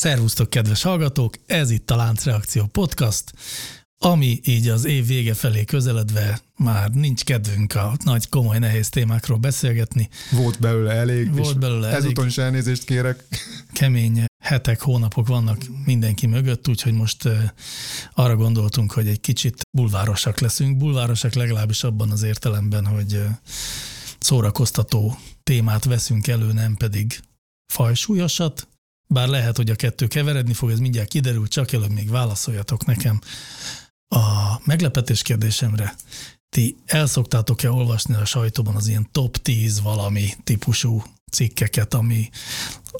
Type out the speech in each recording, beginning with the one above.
Szervusztok, kedves hallgatók! Ez itt a Láncreakció Podcast, ami így az év vége felé közeledve már nincs kedvünk a nagy, komoly, nehéz témákról beszélgetni. Volt belőle elég, Volt belőle elég. ezúton is elnézést kérek. Kemény hetek, hónapok vannak mindenki mögött, úgyhogy most arra gondoltunk, hogy egy kicsit bulvárosak leszünk. Bulvárosak legalábbis abban az értelemben, hogy szórakoztató témát veszünk elő, nem pedig fajsúlyosat, bár lehet, hogy a kettő keveredni fog, ez mindjárt kiderül, csak előbb még válaszoljatok nekem a meglepetés kérdésemre. Ti el szoktátok-e olvasni a sajtóban az ilyen top 10 valami típusú cikkeket, ami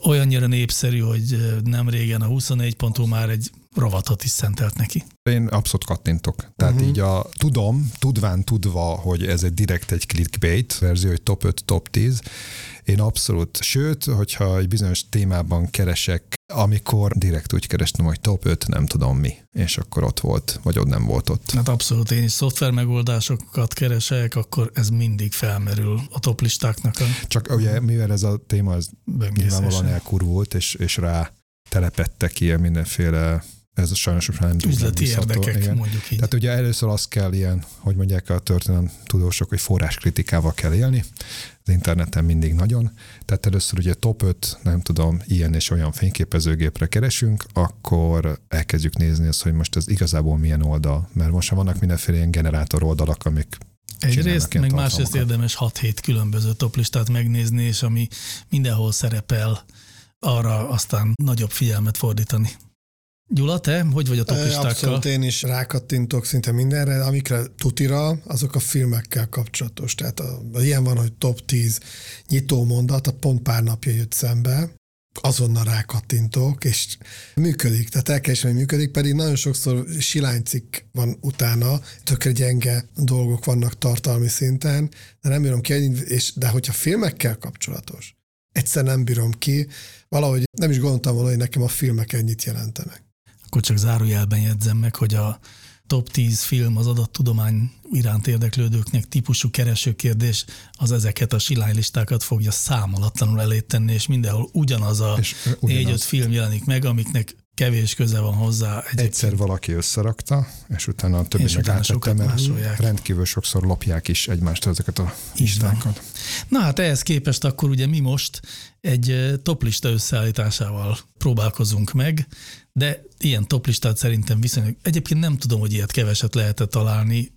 olyannyira népszerű, hogy nem régen a 24.hu már egy rovatot is szentelt neki. Én abszolút kattintok. Tehát uh-huh. így a tudom, tudván tudva, hogy ez egy direkt egy clickbait verzió, hogy top 5, top 10, én abszolút, sőt, hogyha egy bizonyos témában keresek, amikor direkt úgy kerestem, hogy top 5, nem tudom mi, és akkor ott volt, vagy ott nem volt ott. Hát abszolút, én is szoftver megoldásokat keresek, akkor ez mindig felmerül a top listáknak. A... Csak ugye, mivel ez a téma az nyilvánvalóan elkurvult, és, és rá telepettek ilyen mindenféle ez sajnos most nem Üzleti érdekek, igen. mondjuk így. Tehát ugye először az kell ilyen, hogy mondják a történelem tudósok, hogy forráskritikával kell élni, az interneten mindig nagyon. Tehát először ugye top 5, nem tudom, ilyen és olyan fényképezőgépre keresünk, akkor elkezdjük nézni azt, hogy most ez igazából milyen oldal. Mert most vannak mindenféle ilyen generátor oldalak, amik Egyrészt, meg másrészt érdemes 6-7 különböző toplistát megnézni, és ami mindenhol szerepel, arra aztán nagyobb figyelmet fordítani. Gyula, te hogy vagy a topistákkal? Abszolút, én is rákattintok szinte mindenre, amikre tutira, azok a filmekkel kapcsolatos. Tehát a, ilyen van, hogy top 10 nyitó mondat, a pont pár napja jött szembe, azonnal rákattintok, és működik, tehát el kell hogy működik, pedig nagyon sokszor silánycikk van utána, tökre gyenge dolgok vannak tartalmi szinten, de nem bírom ki, és, de hogyha filmekkel kapcsolatos, egyszer nem bírom ki, valahogy nem is gondoltam volna, hogy nekem a filmek ennyit jelentenek. Akkor csak zárójelben jegyzem meg, hogy a top 10 film az adattudomány iránt érdeklődőknek típusú keresőkérdés az ezeket a silánylistákat fogja számolatlanul elé tenni, és mindenhol ugyanaz a négy-öt film jelenik meg, amiknek kevés köze van hozzá. Egyébként. Egyszer valaki összerakta, és utána a többi meg átette, mert rendkívül sokszor lopják is egymást ezeket a listákat. Na hát ehhez képest akkor ugye mi most egy toplista összeállításával próbálkozunk meg, de ilyen toplistát szerintem viszonylag, egyébként nem tudom, hogy ilyet keveset lehetett találni,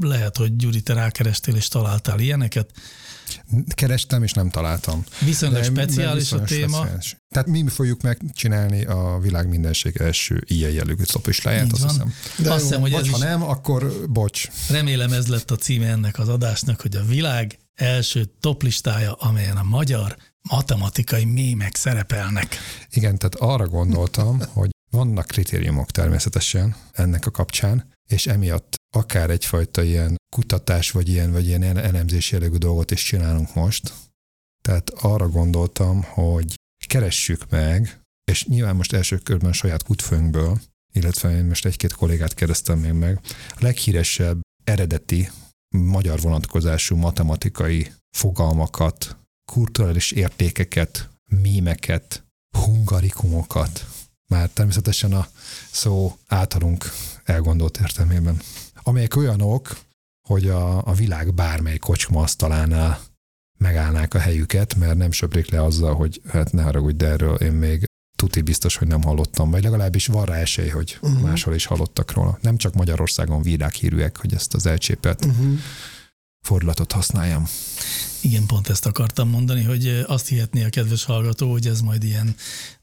lehet, hogy Gyuri, te rákerestél és találtál ilyeneket. Kerestem, és nem találtam. Viszonylag de, speciális a téma. Speciális. Tehát mi fogjuk megcsinálni a világ mindenség első ilyen jellegű topistáját, azt hiszem. De azt hiszem, hogy ez ha nem, akkor bocs. Remélem ez lett a címe ennek az adásnak, hogy a világ első toplistája, amelyen a magyar matematikai mémek szerepelnek. Igen, tehát arra gondoltam, hogy vannak kritériumok természetesen ennek a kapcsán, és emiatt akár egyfajta ilyen kutatás, vagy ilyen, vagy ilyen elemzési jellegű dolgot is csinálunk most. Tehát arra gondoltam, hogy keressük meg, és nyilván most első körben saját kutfőnkből, illetve én most egy-két kollégát kérdeztem még meg, a leghíresebb eredeti magyar vonatkozású matematikai fogalmakat, kulturális értékeket, mímeket, hungarikumokat, már természetesen a szó általunk elgondolt értelmében, amelyek olyanok, hogy a, a világ bármely kocsma asztalánál megállnák a helyüket, mert nem söprik le azzal, hogy hát ne haragudj, de erről én még tuti biztos, hogy nem hallottam, vagy legalábbis van rá esély, hogy uh-huh. máshol is hallottak róla. Nem csak Magyarországon hírűek, hogy ezt az elcsépelt uh-huh. fordulatot használjam. Igen, pont ezt akartam mondani, hogy azt hihetné a kedves hallgató, hogy ez majd ilyen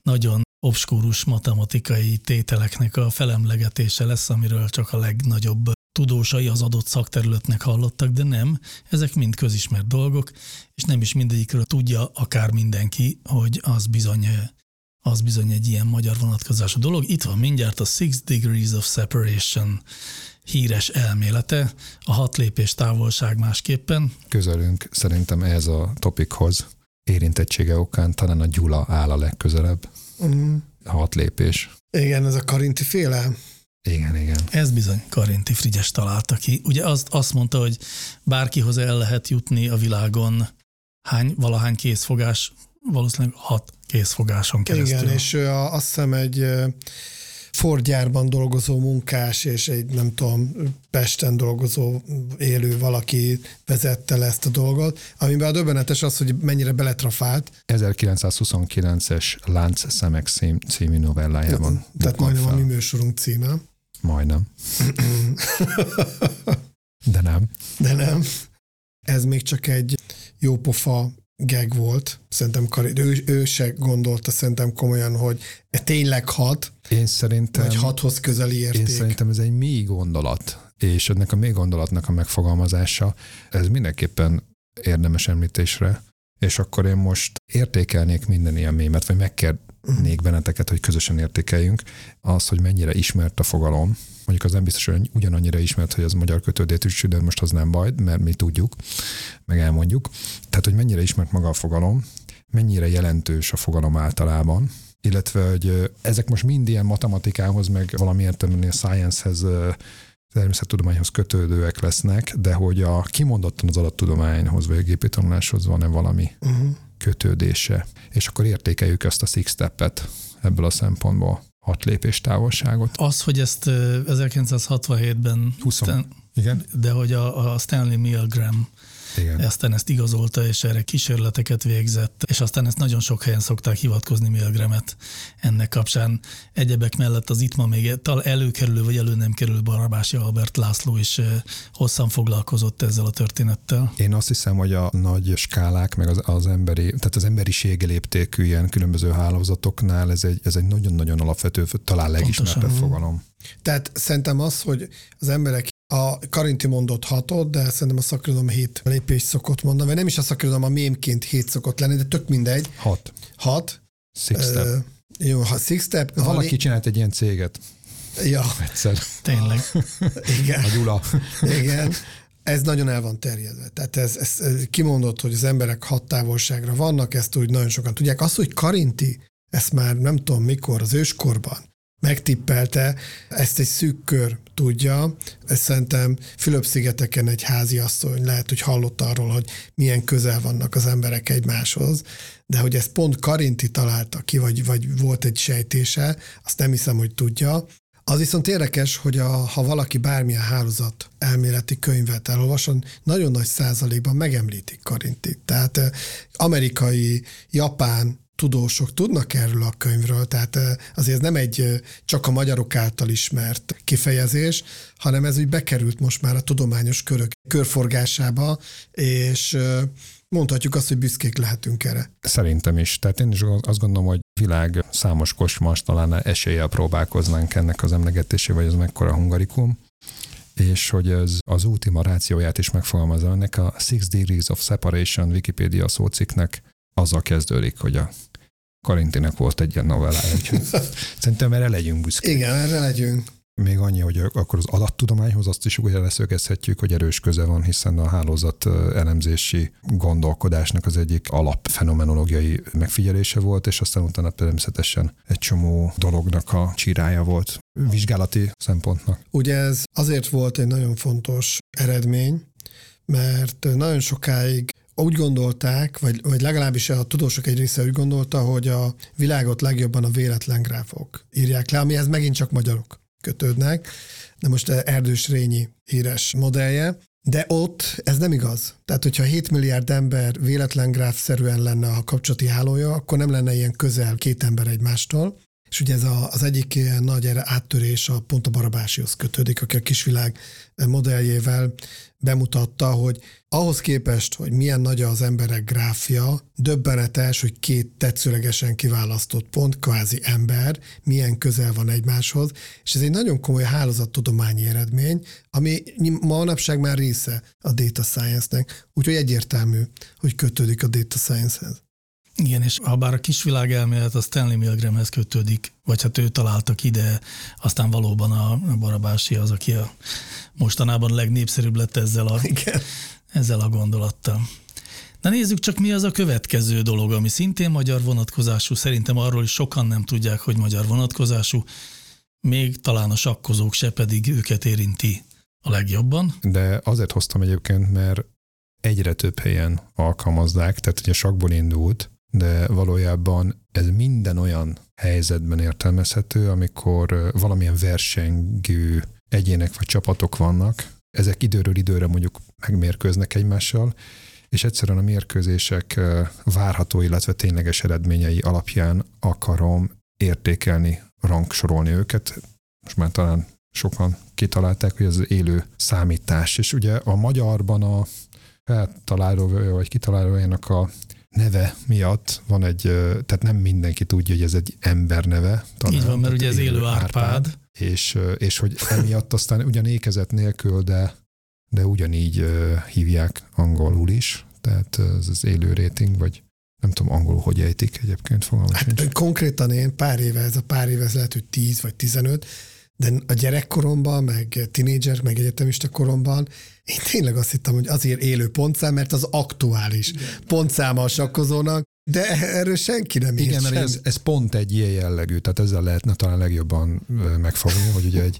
nagyon obskúrus matematikai tételeknek a felemlegetése lesz, amiről csak a legnagyobb tudósai az adott szakterületnek hallottak, de nem, ezek mind közismert dolgok, és nem is mindegyikről tudja akár mindenki, hogy az bizony, az bizony egy ilyen magyar vonatkozású dolog. Itt van mindjárt a Six Degrees of Separation híres elmélete, a hat lépés távolság másképpen. Közelünk szerintem ehhez a topikhoz érintettsége okán talán a Gyula áll a legközelebb. Mm. Hat lépés. Igen, ez a karinti féle. Igen, igen. Ez bizony Karinti Frigyes találta ki. Ugye azt, azt mondta, hogy bárkihoz el lehet jutni a világon hány, valahány készfogás, valószínűleg hat készfogáson keresztül. Igen, és ő a, azt hiszem egy ö, Ford gyárban dolgozó munkás, és egy nem tudom, Pesten dolgozó élő valaki vezette le ezt a dolgot, amiben a döbbenetes az, hogy mennyire beletrafált. 1929-es Lánc Szemek cím, című novellájában. Tehát majdnem a fel. mi műsorunk címe. Majdnem. De nem. De nem. Ez még csak egy jópofa gag volt. Szerintem Kari- ő, ő se gondolta szerintem komolyan, hogy e tényleg hat, Én szerintem, vagy hathoz közeli én érték. szerintem ez egy mély gondolat, és ennek a mély gondolatnak a megfogalmazása, ez mindenképpen érdemes említésre, és akkor én most értékelnék minden ilyen mémet, vagy megkérnék benneteket, hogy közösen értékeljünk az, hogy mennyire ismert a fogalom. Mondjuk az nem biztos, hogy ugyanannyira ismert, hogy az magyar kötődétűsű, de most az nem baj, mert mi tudjuk, meg elmondjuk. Tehát, hogy mennyire ismert maga a fogalom, mennyire jelentős a fogalom általában, illetve, hogy ezek most mind ilyen matematikához, meg valami értelemben a science-hez, természettudományhoz kötődőek lesznek, de hogy a kimondottan az adattudományhoz, vagy a gépi tanuláshoz van-e valami Uh-huh. Kötődése. És akkor értékeljük ezt a six step-et ebből a szempontból, hat lépés távolságot. Az, hogy ezt ö, 1967-ben, 20. Stan- Igen? de hogy a, a Stanley Milgram Igen. aztán ezt igazolta, és erre kísérleteket végzett, és aztán ezt nagyon sok helyen szokták hivatkozni Milgramet ennek kapcsán. Egyebek mellett az itt ma még tal előkerülő vagy elő nem kerülő Barabási Albert László is hosszan foglalkozott ezzel a történettel. Én azt hiszem, hogy a nagy skálák, meg az, az emberi, tehát az emberiség léptékű ilyen különböző hálózatoknál ez egy, ez egy nagyon-nagyon alapvető, talán legismertebb fogalom. Tehát szerintem az, hogy az emberek a Karinti mondott hatot, de szerintem a szakirodalom hét lépés szokott mondani, vagy nem is a szakirodalom, a mémként hét szokott lenni, de tök mindegy. Hat. Hat. Six step. Ö, jó, ha six step. ha Valaki lé- csinált egy ilyen céget Ja, egyszer. Tényleg. igen. A Gyula. Igen. Ez nagyon el van terjedve. Tehát ez, ez, ez kimondott, hogy az emberek hat távolságra vannak, ezt úgy nagyon sokan tudják. Az, hogy Karinti ezt már nem tudom mikor, az őskorban megtippelte, ezt egy szűk kör tudja. Ez szerintem Fülöp-szigeteken egy háziasszony lehet, hogy hallott arról, hogy milyen közel vannak az emberek egymáshoz, de hogy ezt pont Karinti találta ki, vagy, vagy volt egy sejtése, azt nem hiszem, hogy tudja. Az viszont érdekes, hogy a, ha valaki bármilyen hálózat elméleti könyvet elolvason, nagyon nagy százalékban megemlítik Karintit. Tehát eh, amerikai, japán tudósok tudnak erről a könyvről, tehát eh, azért ez nem egy csak a magyarok által ismert kifejezés, hanem ez úgy bekerült most már a tudományos körök körforgásába, és mondhatjuk azt, hogy büszkék lehetünk erre. Szerintem is. Tehát én is azt gondolom, hogy világ számos kosmas talán eséllyel próbálkoznánk ennek az emlegetésével, vagy az mekkora hungarikum, és hogy ez az ultima rációját is megfogalmazza. Ennek a Six Degrees of Separation Wikipedia szócikknek azzal kezdődik, hogy a Karintinek volt egy ilyen novellája, úgyhogy szerintem erre legyünk büszkék. Igen, erre legyünk. Még annyi, hogy akkor az adattudományhoz azt is újra leszögezhetjük, hogy erős köze van, hiszen a hálózat elemzési gondolkodásnak az egyik alapfenomenológiai megfigyelése volt, és aztán utána természetesen egy csomó dolognak a csirája volt vizsgálati szempontnak. Ugye ez azért volt egy nagyon fontos eredmény, mert nagyon sokáig úgy gondolták, vagy, vagy legalábbis a tudósok egy része úgy gondolta, hogy a világot legjobban a véletlen gráfok írják le, amihez megint csak magyarok kötődnek, de most Erdős Rényi híres modellje, de ott ez nem igaz. Tehát, hogyha 7 milliárd ember véletlen gráfszerűen lenne a kapcsolati hálója, akkor nem lenne ilyen közel két ember egymástól, és ugye ez a, az egyik ilyen nagy erre áttörés a pont a Barabásihoz kötődik, aki a kisvilág modelljével bemutatta, hogy ahhoz képest, hogy milyen nagy az emberek gráfja, döbbenetes, hogy két tetszőlegesen kiválasztott pont, kvázi ember, milyen közel van egymáshoz, és ez egy nagyon komoly hálózattudományi eredmény, ami manapság már része a data science-nek, úgyhogy egyértelmű, hogy kötődik a data science-hez. Igen, és ha bár a kisvilág elmélet a Stanley Milgramhez kötődik, vagy hát ő találtak ide, aztán valóban a Barabási az, aki a mostanában legnépszerűbb lett ezzel a, Igen. ezzel a gondolattal. Na nézzük csak, mi az a következő dolog, ami szintén magyar vonatkozású. Szerintem arról is sokan nem tudják, hogy magyar vonatkozású. Még talán a sakkozók se, pedig őket érinti a legjobban. De azért hoztam egyébként, mert egyre több helyen alkalmazzák, tehát ugye sakból indult, de valójában ez minden olyan helyzetben értelmezhető, amikor valamilyen versengő egyének vagy csapatok vannak, ezek időről időre mondjuk megmérkőznek egymással, és egyszerűen a mérkőzések várható, illetve tényleges eredményei alapján akarom értékelni, rangsorolni őket. Most már talán sokan kitalálták, hogy ez az élő számítás. És ugye a magyarban a feltaláló vagy kitalálójának a neve miatt van egy, tehát nem mindenki tudja, hogy ez egy ember neve. Talán, Így van, mert ugye ez élő árpád. árpád. És, és hogy emiatt aztán ugyan ékezet nélkül, de, de ugyanígy hívják angolul is, tehát ez az élő rating, vagy nem tudom angolul, hogy ejtik egyébként, fogalmam hát, sincs. Konkrétan én pár éve, ez a pár éve, ez lehet, hogy 10 vagy 15, de a gyerekkoromban, meg tinédzser, meg egyetemista koromban én tényleg azt hittem, hogy azért élő pontszám, mert az aktuális a sakkozónak, de erről senki nem írt Igen, mert ez, ez pont egy ilyen jellegű, tehát ezzel lehetne talán legjobban megfogni, hogy ugye egy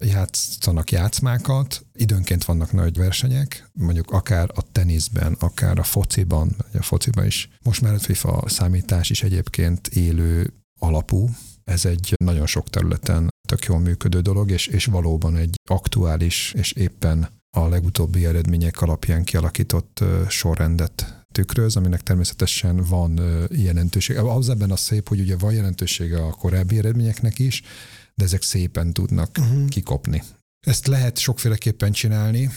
játszanak játszmákat, időnként vannak nagy versenyek, mondjuk akár a teniszben, akár a fociban, a fociban is. Most már a FIFA számítás is egyébként élő alapú, ez egy nagyon sok területen tök jól működő dolog, és, és valóban egy aktuális és éppen a legutóbbi eredmények alapján kialakított sorrendet tükröz, aminek természetesen van jelentősége. Az ebben a szép, hogy ugye van jelentősége a korábbi eredményeknek is, de ezek szépen tudnak uh-huh. kikopni. Ezt lehet sokféleképpen csinálni,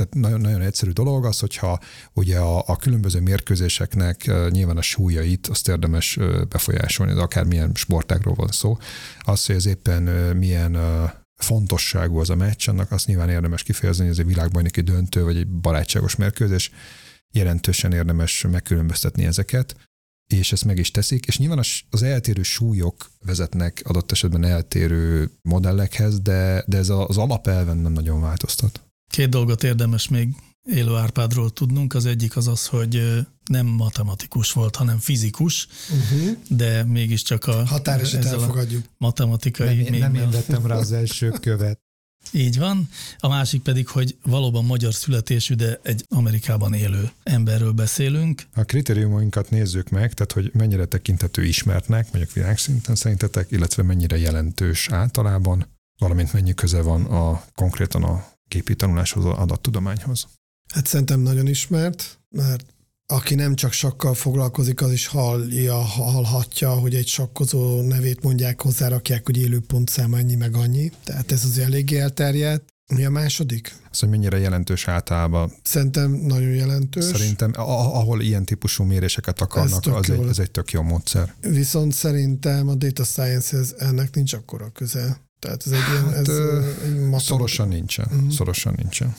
tehát nagyon, nagyon egyszerű dolog az, hogyha ugye a, a különböző mérkőzéseknek nyilván a súlyait azt érdemes befolyásolni, de akármilyen sportágról van szó, az, hogy ez éppen milyen fontosságú az a meccs, annak azt nyilván érdemes kifejezni, hogy ez egy világbajnoki döntő, vagy egy barátságos mérkőzés, jelentősen érdemes megkülönböztetni ezeket, és ezt meg is teszik, és nyilván az eltérő súlyok vezetnek adott esetben eltérő modellekhez, de, de ez az alapelven nem nagyon változtat. Két dolgot érdemes még élő Árpádról tudnunk. Az egyik az az, hogy nem matematikus volt, hanem fizikus, uh-huh. de mégiscsak a... Határeset elfogadjuk. matematikai... Nem, nem én vettem rá az első követ. Így van. A másik pedig, hogy valóban magyar születésű, de egy Amerikában élő emberről beszélünk. A kritériumoinkat nézzük meg, tehát hogy mennyire tekinthető ismertnek, mondjuk világszinten szerintetek, illetve mennyire jelentős általában, valamint mennyi köze van a konkrétan a képi tanuláshoz, adattudományhoz. Hát szerintem nagyon ismert, mert aki nem csak sakkal foglalkozik, az is hallja, hallhatja, hogy egy sakkozó nevét mondják, hozzárakják, hogy élőpontszám ennyi meg annyi. Tehát ez az eléggé elterjedt. Mi a második? Az, hogy mennyire jelentős általában. Szerintem nagyon jelentős. Szerintem, ahol ilyen típusú méréseket akarnak, ez, az egy, ez egy tök jó módszer. Viszont szerintem a data science-hez ennek nincs akkora köze. Tehát ez egy ilyen... Hát, ez, egy szorosan nincsen. Uh-huh. Szorosan nincsen.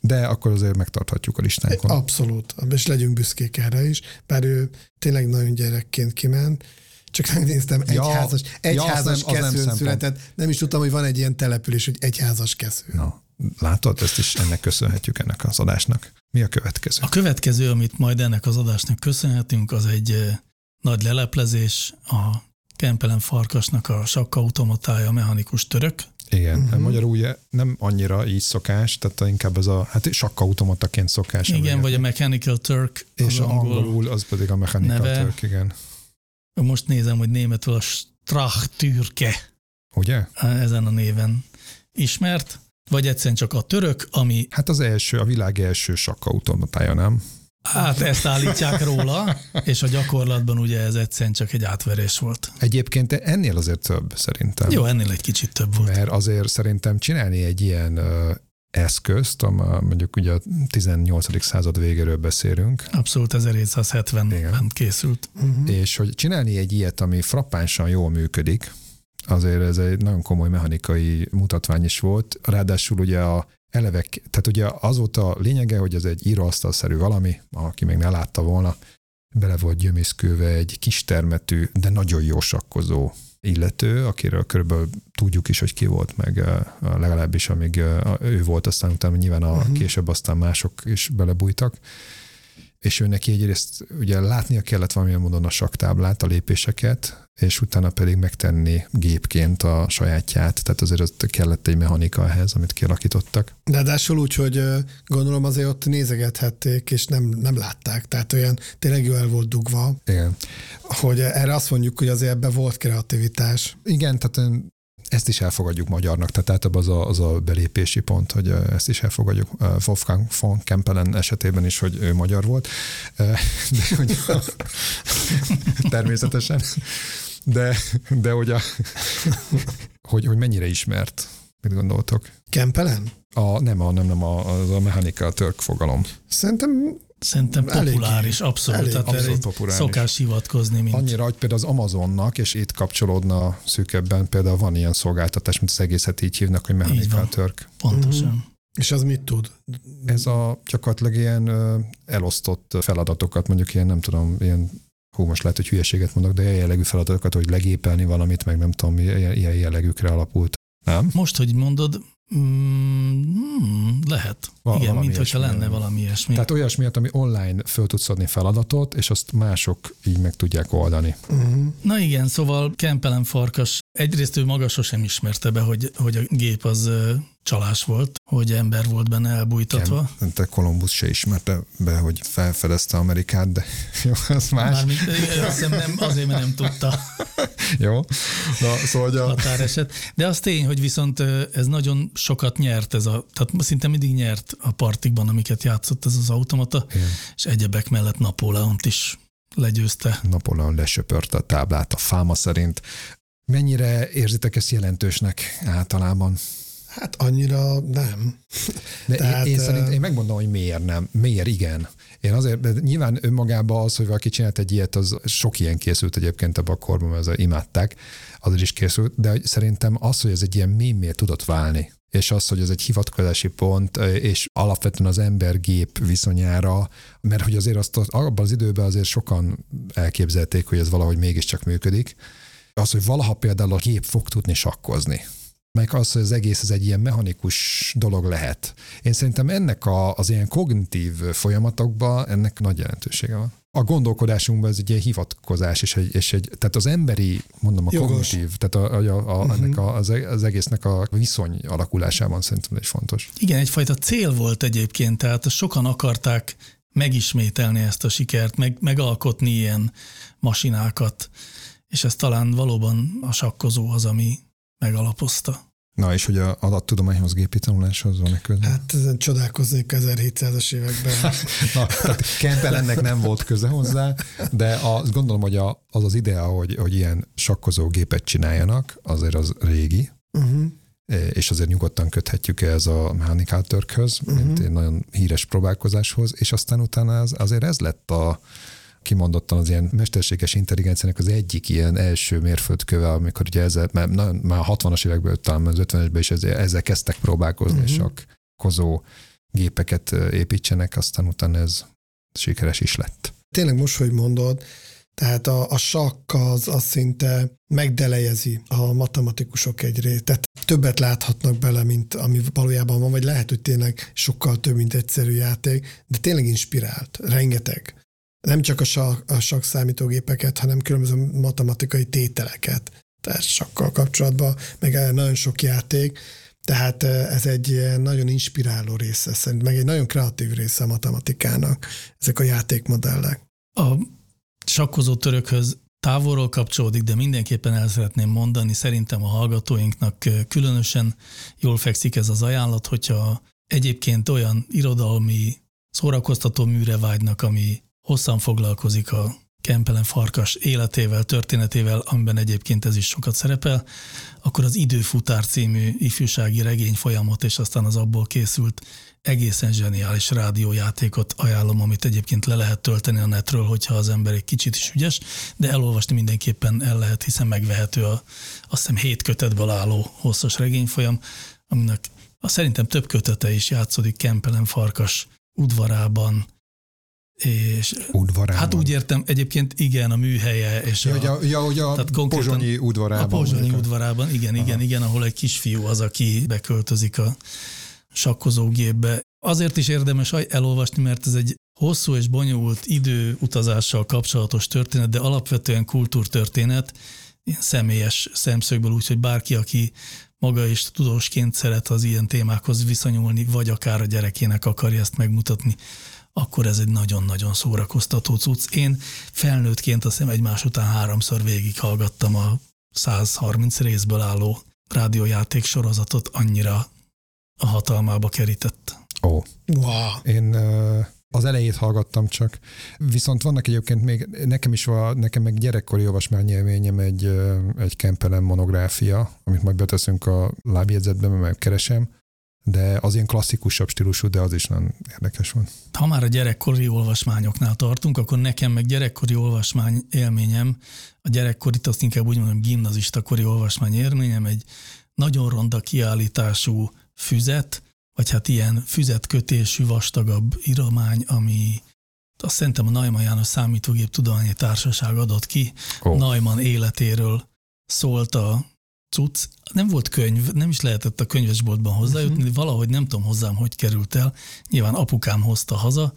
De akkor azért megtarthatjuk a listánkon. Abszolút, és legyünk büszkék erre is, bár ő tényleg nagyon gyerekként kiment, csak megnéztem, egy ja, házas, egy ja, keszőn nem született. Nem is tudtam, hogy van egy ilyen település, hogy egy házas kesző. Na, látod, ezt is ennek köszönhetjük ennek az adásnak. Mi a következő? A következő, amit majd ennek az adásnak köszönhetünk, az egy nagy leleplezés, a Kempelen Farkasnak a sakkautomatája, mechanikus török. Igen, uh-huh. magyarul ugye nem annyira így szokás, tehát inkább ez a, hát sakkaautomataként szokás. Igen, vagy a Mechanical Turk. És az angol angolul az pedig a Mechanical neve. Turk, igen. Most nézem, hogy németül a Strachtürke. Ugye? Ezen a néven ismert, vagy egyszerűen csak a török, ami... Hát az első, a világ első sakkautomatája, nem? Hát ezt állítják róla, és a gyakorlatban ugye ez egyszerűen csak egy átverés volt. Egyébként ennél azért több szerintem. Jó, ennél egy kicsit több volt. Mert azért szerintem csinálni egy ilyen ö, eszközt, a, mondjuk ugye a 18. század végéről beszélünk, Abszolút 1770-ben Igen. készült. Uh-huh. és hogy csinálni egy ilyet, ami frappánsan jól működik, azért ez egy nagyon komoly mechanikai mutatvány is volt. Ráadásul ugye a eleve, tehát ugye az volt a lényege, hogy ez egy íróasztalszerű valami, aki még ne látta volna, bele volt gyömészkőve egy kis termetű, de nagyon jó sakkozó illető, akiről körülbelül tudjuk is, hogy ki volt, meg eh, legalábbis amíg eh, ő volt, aztán utána nyilván a Mhm. később aztán mások is belebújtak és ő neki egyrészt ugye látnia kellett valamilyen módon a saktáblát, a lépéseket, és utána pedig megtenni gépként a sajátját, tehát azért ott kellett egy mechanika ehhez, amit kialakítottak. De ráadásul úgy, hogy gondolom azért ott nézegethették, és nem, nem látták. Tehát olyan tényleg jó el volt dugva, Igen. hogy erre azt mondjuk, hogy azért ebben volt kreativitás. Igen, tehát ezt is elfogadjuk magyarnak, tehát általában az a, az a belépési pont, hogy ezt is elfogadjuk Wolfgang von Kempelen esetében is, hogy ő magyar volt, de hogy természetesen, de, de hogy, a, hogy, hogy mennyire ismert, mit gondoltok? Kempelen? A, nem, a, nem, nem, a, az a mechanical Turk fogalom. Szerintem Szerintem populáris, abszolút. Elég, tehát abszolút populáris. szokás hivatkozni, mint Annyira, hogy például az Amazonnak, és itt kapcsolódna szűkebben, például van ilyen szolgáltatás, mint az egészet így hívnak, hogy mechanical. Turk. pontosan. És az mit tud? Ez a gyakorlatilag ilyen elosztott feladatokat, mondjuk ilyen, nem tudom, ilyen hú, most lehet, hogy hülyeséget mondok, de ilyen jellegű feladatokat, hogy legépelni valamit, meg nem tudom, ilyen, ilyen jellegükre alapult. Nem? Most, hogy mondod, mm, lehet. Va- Igen, valami mint hogyha ilyesmi. lenne valami ilyesmi. Tehát olyasmiért, ami online föl tudsz adni feladatot, és azt mások így meg tudják oldani. Uh-huh. Na igen, szóval Kempelen Farkas egyrészt ő maga sosem ismerte be, hogy, hogy a gép az csalás volt, hogy ember volt benne elbújtatva. Nem, te Kolumbusz se ismerte be, hogy felfedezte Amerikát, de jó, az más. Mármint azt nem, azért, mert nem tudta Jó. Na, szóval, a, határeset. De az tény, hogy viszont ez nagyon sokat nyert, ez a, tehát szinte mindig nyert a partikban, amiket játszott ez az automata, Igen. és egyebek mellett Napóleont is legyőzte. Napóleon lesöpörte a táblát a fáma szerint. Mennyire érzitek ezt jelentősnek általában? Hát annyira nem. De Tehát, én, én szerint, én megmondom, hogy miért nem. Miért igen. Én azért, de nyilván önmagában az, hogy valaki csinált egy ilyet, az sok ilyen készült egyébként abban a korban, mert ezzel imádták, azért is készült, de szerintem az, hogy ez egy ilyen mémé tudott válni, és az, hogy ez egy hivatkozási pont, és alapvetően az ember-gép viszonyára, mert hogy azért azt abban az időben azért sokan elképzelték, hogy ez valahogy mégiscsak működik, az, hogy valaha például a gép fog tudni sakkozni, meg az, hogy az egész az egy ilyen mechanikus dolog lehet. Én szerintem ennek a, az ilyen kognitív folyamatokban ennek nagy jelentősége van. A gondolkodásunkban ez egy ilyen hivatkozás, és egy, és egy tehát az emberi, mondom, a Jogos. kognitív, tehát a, a, a, uh-huh. ennek a, az, e- az egésznek a viszony alakulásában szerintem ez is fontos. Igen, egyfajta cél volt egyébként, tehát sokan akarták megismételni ezt a sikert, meg, megalkotni ilyen masinákat, és ez talán valóban a sakkozó az, ami megalapozta. Na, és hogy a adattudományhoz, gépi tanuláshoz van egy köze? Hát ezen csodálkoznék 1700-as években. Na, tehát Kempelennek nem volt köze hozzá, de azt gondolom, hogy a, az az idea, hogy, hogy ilyen sakkozó gépet csináljanak, azért az régi, Uh-huh. és azért nyugodtan köthetjük ez a Mechanical Turkhöz, mint Mhm. egy nagyon híres próbálkozáshoz, és aztán utána az, azért ez lett a kimondottan az ilyen mesterséges intelligenciának az egyik ilyen első mérföldköve, amikor ugye ezzel, mert nagyon, már a 60-as évekből, talán az 50-esben is ezzel, ezzel kezdtek próbálkozni, uh-huh. és sakkozó gépeket építsenek, aztán utána ez sikeres is lett. Tényleg most, hogy mondod, tehát a, a sakk az, az szinte megdelejezi a matematikusok egy részt. Tehát többet láthatnak bele, mint ami valójában van, vagy lehet, hogy tényleg sokkal több, mint egyszerű játék, de tényleg inspirált. Rengeteg. Nem csak a, sakk, a sakk számítógépeket, hanem különböző matematikai tételeket. Tehát sakkal kapcsolatban, meg nagyon sok játék. Tehát eh, ez egy nagyon inspiráló része szerint, meg egy nagyon kreatív része a matematikának, ezek a játékmodellek. A sakkozó törökhöz távolról kapcsolódik, de mindenképpen el szeretném mondani, szerintem a hallgatóinknak különösen jól fekszik ez az ajánlat, hogyha egyébként olyan irodalmi szórakoztató műre vágynak, ami hosszan foglalkozik a Kempelen Farkas életével, történetével, amiben egyébként ez is sokat szerepel, akkor az Időfutár című ifjúsági regény folyamot, és aztán az abból készült egészen zseniális rádiójátékot ajánlom, amit egyébként le lehet tölteni a netről, hogyha az ember egy kicsit is ügyes, de elolvasni mindenképpen el lehet, hiszen megvehető a azt hiszem hét kötetből álló hosszas regényfolyam, aminek a szerintem több kötete is játszódik Kempelen Farkas udvarában, és Udvarában. hát úgy értem, egyébként igen, a műhelye, és Ja, a, hogy a, ja, hogy a tehát pozsonyi udvarában. a Pozsonyi mondjuk. udvarában, igen, igen, Aha. igen, ahol egy kisfiú az, aki beköltözik a sakkozógépbe. Azért is érdemes elolvasni, mert ez egy hosszú és bonyolult időutazással kapcsolatos történet, de alapvetően kultúrtörténet, ilyen személyes szemszögből, úgyhogy bárki, aki maga is tudósként szeret az ilyen témákhoz viszonyulni, vagy akár a gyerekének akarja ezt megmutatni, akkor ez egy nagyon-nagyon szórakoztató cucc. Én felnőttként azt hiszem egymás után háromszor végighallgattam a 130 részből álló rádiójáték sorozatot, annyira a hatalmába kerített. Ó, Wow. én ö, az elejét hallgattam csak, viszont vannak egyébként még, nekem is van, nekem meg gyerekkori olvasmányélményem egy, egy Kempelen monográfia, amit majd beteszünk a lábjegyzetbe, mert megkeresem, de az ilyen klasszikusabb stílusú, de az is nagyon érdekes volt. Ha már a gyerekkori olvasmányoknál tartunk, akkor nekem meg gyerekkori olvasmány élményem, a gyerekkorit azt inkább úgy mondom, gimnazista kori olvasmány élményem, egy nagyon ronda kiállítású füzet, vagy hát ilyen füzetkötésű vastagabb íromány, ami azt szerintem a Neumann János Számítógép Tudományi Társaság adott ki. Ó. Neumann életéről szólt a cucc. Nem volt könyv, nem is lehetett a könyvesboltban hozzájutni, uh-huh. valahogy nem tudom hozzám, hogy került el. Nyilván apukám hozta haza,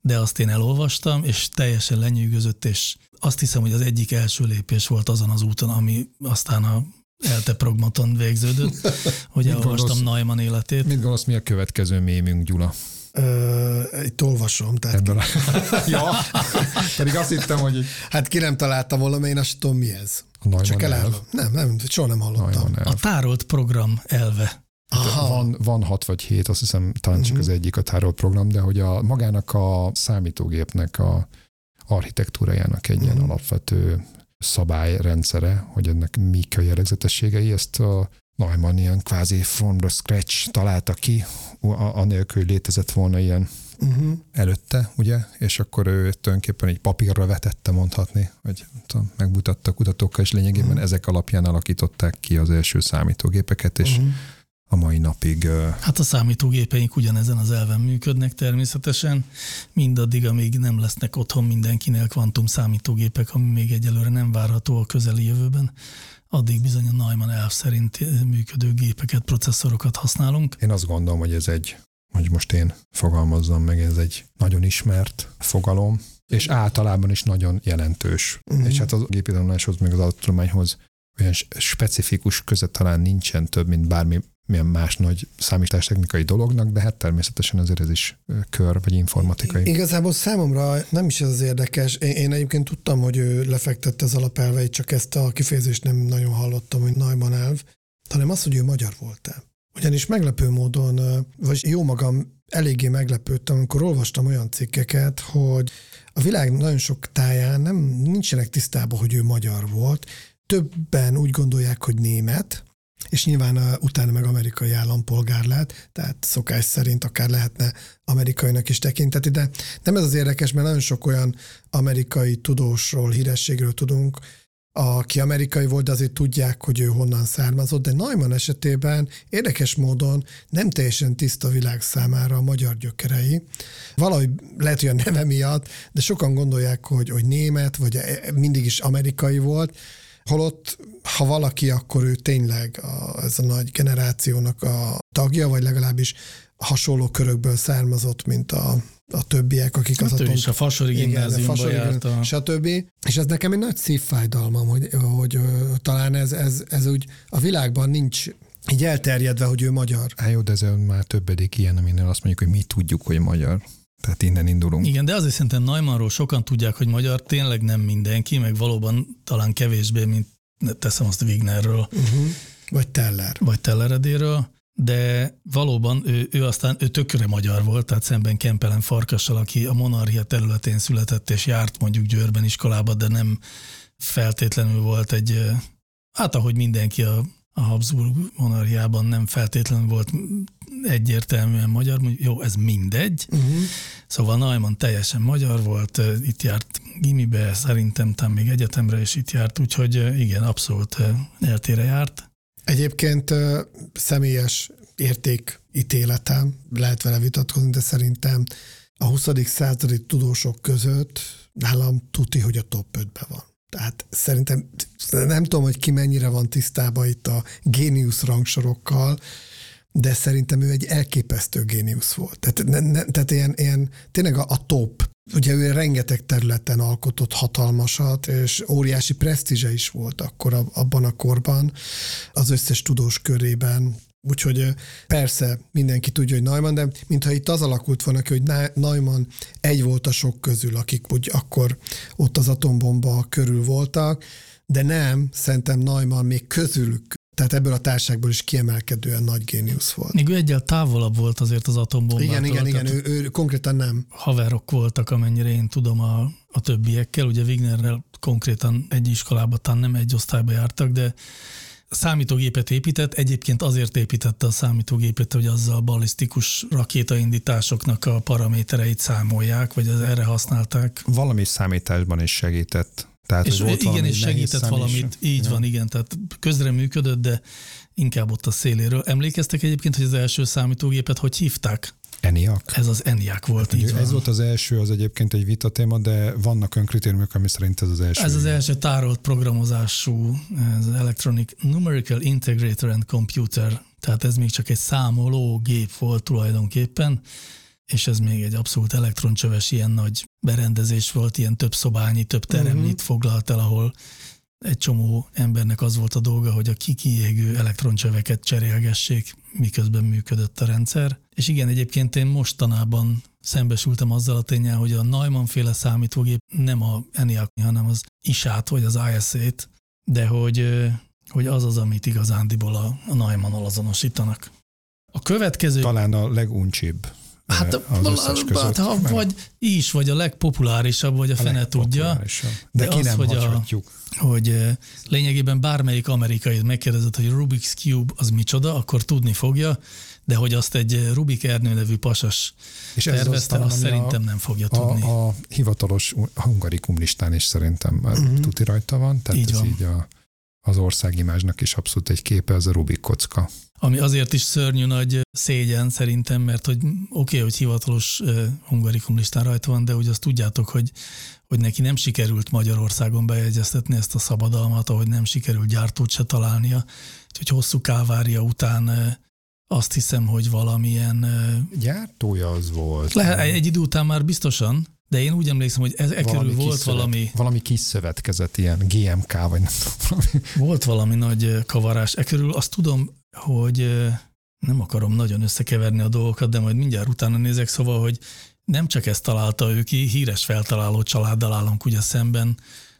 de azt én elolvastam, és teljesen lenyűgözött, és azt hiszem, hogy az egyik első lépés volt azon az úton, ami aztán a ELTE progmaton végződött, hogy elolvastam? Neumann életét. Mit gondolsz, mi a következő mémünk, Gyula? Ö, itt olvasom, tehát Ebből a... ja, pedig azt hittem, hogy hát ki nem találtam volna, én azt tudom, mi ez. A Neumann Csak elv. elárulom. Nem, nem, soha nem hallottam. A elv. tárolt program elve. Aha. Van, van hat vagy hét, azt hiszem talán csak az egyik a tárolt program, de hogy a magának a számítógépnek a architektúrájának egy ilyen Mhm. alapvető szabályrendszere, hogy ennek mik a jellegzetességei, ezt a Neumann ilyen kvázi from the scratch találta ki, a- anélkül, hogy létezett volna ilyen Uh-huh. előtte, ugye, és akkor ő tulajdonképpen egy papírra vetette mondhatni, hogy nem tudom, megmutatta kutatókkal, és lényegében Mhm. ezek alapján alakították ki az első számítógépeket, és Uh-huh. a mai napig Hát a számítógépeink ugyanezen az elven működnek természetesen, mindaddig, amíg nem lesznek otthon mindenkinél kvantum számítógépek, ami még egyelőre nem várható a közeli jövőben, addig bizony a Neumann elv szerint működő gépeket, processzorokat használunk. Én azt gondolom, hogy ez egy, hogy most én fogalmazzam meg, ez egy nagyon ismert fogalom, és általában is nagyon jelentős. Mhm. És hát a gépitanuláshoz, meg az adattudományhoz olyan specifikus köze talán nincsen több, mint bármi milyen más nagy számítástechnikai dolognak, de hát természetesen azért ez is kör, vagy informatikai. Igazából számomra nem is ez az érdekes. Én, én egyébként tudtam, hogy ő lefektette az alapelveit, csak ezt a kifejezést nem nagyon hallottam, hogy Neumann elv, hanem az, hogy ő magyar volt-e. Ugyanis meglepő módon, vagy jó magam eléggé meglepődtem, amikor olvastam olyan cikkeket, hogy a világ nagyon sok táján nem nincsenek tisztában, hogy ő magyar volt. Többen úgy gondolják, hogy német, és nyilván uh, utána meg amerikai állampolgár lett, tehát szokás szerint akár lehetne amerikainak is tekinteti, de nem ez az érdekes, mert nagyon sok olyan amerikai tudósról, hírességről tudunk, aki amerikai volt, de azért tudják, hogy ő honnan származott, de Neumann esetében érdekes módon nem teljesen tiszta világ számára a magyar gyökerei. Valahogy lehet, hogy a neve miatt, de sokan gondolják, hogy, hogy német, vagy e- mindig is amerikai volt, Holott, ha valaki, akkor ő tényleg a, ez a nagy generációnak a tagja, vagy legalábbis hasonló körökből származott, mint a, a többiek, akik az Hát atom- is a Fasori igen, gimnáziumba járt. A... stb. És ez nekem egy nagy szívfájdalmam, hogy, hogy ö, talán ez, ez, ez úgy a világban nincs így elterjedve, hogy ő magyar. Hát jó, de ez már többedik ilyen, aminél azt mondjuk, hogy mi tudjuk, hogy magyar. Tehát innen indulunk. Igen, de azért szerintem Neumannról sokan tudják, hogy magyar tényleg nem mindenki, meg valóban talán kevésbé, mint teszem azt Wignerről, Uh-huh. Vagy Teller. vagy Telleredéről, de valóban ő, ő aztán ő tökre magyar volt, tehát szemben Kempelen Farkassal, aki a monarchia területén született és járt mondjuk Győrben iskolába, de nem feltétlenül volt egy, hát ahogy mindenki a, a Habsburg monarchiában nem feltétlenül volt egyértelműen magyar, jó, ez mindegy. Uh-huh. Szóval Neumann teljesen magyar volt, itt járt gimibe, szerintem talán még egyetemre is itt járt, úgyhogy igen, abszolút eltére járt. Egyébként személyes értékítéletem, lehet vele vitatkozni, de szerintem a 20. századi tudósok között nálam tuti, hogy a top 5-ben van. Tehát szerintem nem tudom, hogy ki mennyire van tisztában itt a géniusz rangsorokkal, de szerintem ő egy elképesztő géniusz volt. Tehát, ne, ne, tehát ilyen, ilyen, tényleg a, a top. Ugye ő rengeteg területen alkotott hatalmasat, és óriási presztízse is volt akkor abban a korban, az összes tudós körében. Úgyhogy persze mindenki tudja, hogy Neumann, de mintha itt az alakult volna ki, hogy Neumann egy volt a sok közül, akik úgy akkor ott az atombomba körül voltak, de nem, szerintem Neumann még közülük tehát ebből a társágból is kiemelkedően nagy géniusz volt. Még ő egyel távolabb volt azért az atombombától. Igen, igen, igen, ő, ő konkrétan nem. Haverok voltak, amennyire én tudom a, a többiekkel. Ugye Wignerrel konkrétan egy iskolában, talán nem egy osztályba jártak, de számítógépet épített, egyébként azért építette a számítógépet, hogy azzal a ballisztikus rakétaindításoknak a paramétereit számolják, vagy az erre használták. Valami számításban is segített. Tehát, és volt igen, és segített valamit, is. így ja. van, igen, tehát közre működött, de inkább ott a széléről. Emlékeztek egyébként, hogy az első számítógépet hogy hívták? ENIAC. Ez az ENIAC volt, hát, így Ez van. volt az első, az egyébként egy vita téma, de vannak önkritériumok, ami szerint ez az első. Ez az első tárolt programozású, ez Electronic Numerical Integrator and Computer, tehát ez még csak egy számoló gép volt tulajdonképpen, és ez még egy abszolút elektroncsöves ilyen nagy berendezés volt, ilyen több szobányi, több teremnyit uh-huh. foglalt el, ahol egy csomó embernek az volt a dolga, hogy a kikiégő elektroncsöveket cserélgessék, miközben működött a rendszer. És igen, egyébként én mostanában szembesültem azzal a tényel, hogy a Neumann féle számítógép nem a ENIAC, hanem az ISÁT vagy az ISA-t, de hogy, hogy az az, amit igazándiból a, a Neumann-nal azonosítanak. A következő... Talán a leguncsibb Hát, az hát ha, vagy is, vagy a legpopulárisabb, vagy a, a fene tudja. De, de ki az, nem hogy, a, hogy lényegében bármelyik amerikai megkérdezett, hogy Rubik's Cube az micsoda, akkor tudni fogja, de hogy azt egy Rubik Ernő nevű pasas és tervezte, az azt szerintem a, nem fogja tudni. A, a hivatalos hungarikum listán is szerintem uh-huh. tuti rajta van, tehát így ez van. így a, az országimázsnak is abszolút egy képe, ez a Rubik kocka. Ami azért is szörnyű nagy szégyen szerintem, mert hogy oké, okay, hogy hivatalos hungarikum listán rajta van, de hogy azt tudjátok, hogy, hogy neki nem sikerült Magyarországon bejegyeztetni ezt a szabadalmat, ahogy nem sikerült gyártót se találnia. Úgyhogy hosszú kávária után azt hiszem, hogy valamilyen... Gyártója az volt. Lehet, egy idő után már biztosan, de én úgy emlékszem, hogy ez, e körül volt szövet, valami... Valami kis szövetkezet, ilyen GMK, vagy nem tudom. Volt valami nagy kavarás. E körül azt tudom, hogy nem akarom nagyon összekeverni a dolgokat, de majd mindjárt utána nézek, szóval, hogy nem csak ezt találta ő ki, híres feltaláló családdal állunk ugye szemben,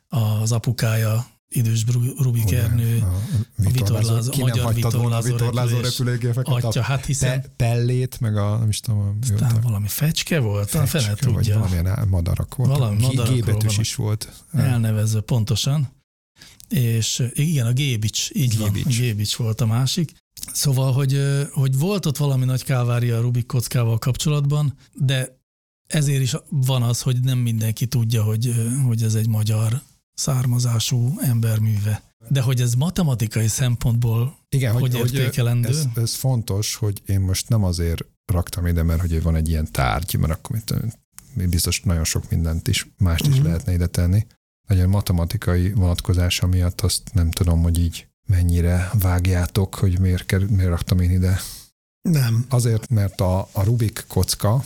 az apukája idős Rubik Ernő, a, vitorlázó, a magyar vitorlázó, vitorlázó repülőgépeket. Atya, hát hiszen... Pe, pellét, meg a, nem is tudom. Aztán valami fecske volt, fecske, fene tudja. Vagy valamilyen madarak volt. Valami madarakról is volt. Elnevezve pontosan. És igen, a Gébics, így Gébics. van, Gébics volt a másik. Szóval, hogy, hogy volt ott valami nagy kávária a Rubik kockával kapcsolatban, de ezért is van az, hogy nem mindenki tudja, hogy, hogy ez egy magyar származású emberműve. De hogy ez matematikai szempontból Igen, hogy, hogy értékelendő? Ez, ez fontos, hogy én most nem azért raktam ide, mert hogy van egy ilyen tárgy, mert akkor mit, biztos nagyon sok mindent is, mást is uh-huh. lehetne ide tenni. Nagyon matematikai vonatkozása miatt azt nem tudom, hogy így mennyire vágjátok, hogy miért, kerül, miért raktam én ide. Nem. Azért, mert a, a Rubik kocka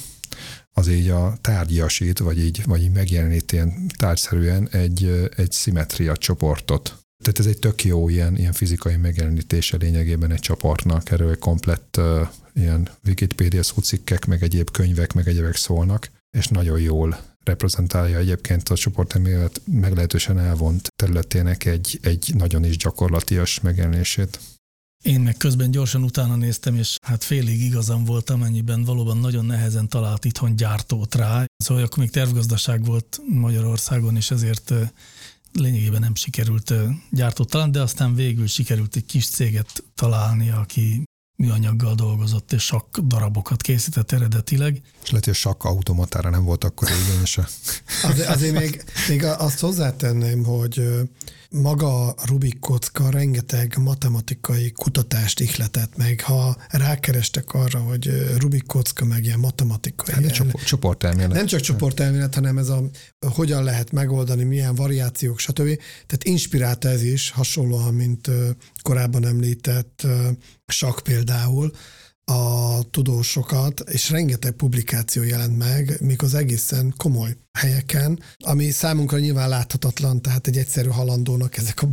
az így a tárgyasít, vagy így, vagy így megjelenít ilyen tárgyszerűen egy, egy szimetria csoportot. Tehát ez egy tök jó ilyen, ilyen fizikai megjelenítése lényegében egy csoportnak. Erről egy komplett uh, ilyen Wikipedia szócikkek, meg egyéb könyvek, meg egyébek szólnak, és nagyon jól reprezentálja egyébként a csoportemélet meglehetősen elvont területének egy, egy nagyon is gyakorlatias megjelenését. Én meg közben gyorsan utána néztem, és hát félig igazam volt, amennyiben valóban nagyon nehezen talált itthon gyártót rá. Szóval akkor még tervgazdaság volt Magyarországon, és ezért lényegében nem sikerült gyártót találni, de aztán végül sikerült egy kis céget találni, aki műanyaggal dolgozott, és sakk darabokat készített eredetileg. És lehet, hogy a sakk automatára nem volt akkor igényes. azért, azért még, még azt hozzátenném, hogy maga a Rubik kocka rengeteg matematikai kutatást ihletett meg. Ha rákerestek arra, hogy Rubik kocka meg ilyen matematikai. Hát csoport, csoportelmélet. Nem csak csoportelmélet, hanem ez a hogyan lehet megoldani, milyen variációk, stb. Tehát inspirálta ez is, hasonlóan, mint korábban említett sak például, a tudósokat, és rengeteg publikáció jelent meg, még az egészen komoly helyeken, ami számunkra nyilván láthatatlan, tehát egy egyszerű halandónak ezek a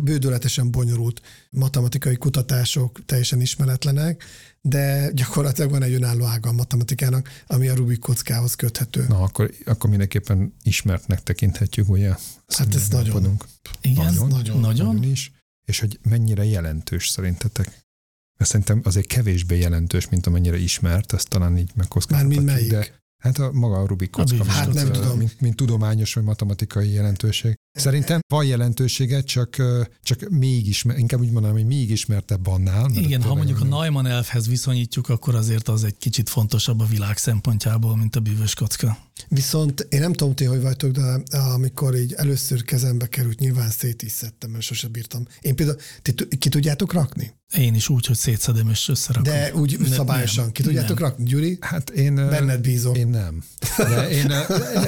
bődöletesen bonyolult matematikai kutatások teljesen ismeretlenek, de gyakorlatilag van egy önálló ága a matematikának, ami a Rubik kockához köthető. Na, akkor, akkor mindenképpen ismertnek tekinthetjük, ugye? Hát ez nagyon. Igen, nagyon, nagyon, nagyon. is. És hogy mennyire jelentős szerintetek? Mert szerintem azért kevésbé jelentős, mint amennyire ismert, ezt talán így megkockáztatjuk. Már mint melyik? De Hát a maga a Rubik kocka, hát nem tudom. Mint, mint tudományos vagy matematikai jelentőség. Szerintem van jelentősége, csak, csak még ismer, inkább úgy mondanám, hogy még ismertebb annál. Igen, ha mondjuk a Neumann elfhez viszonyítjuk, akkor azért az egy kicsit fontosabb a világ szempontjából, mint a bűvös kocka. Viszont én nem tudom, ti hogy vagytok, de amikor így először kezembe került, nyilván szét is szedtem, mert sose bírtam. Én például, ti ki tudjátok rakni? Én is úgy, hogy szétszedem és összerakom. De úgy ne, szabályosan. Nem, ki tudjátok nem. rakni, Gyuri? Hát én... Benned bízom. Én nem. De én,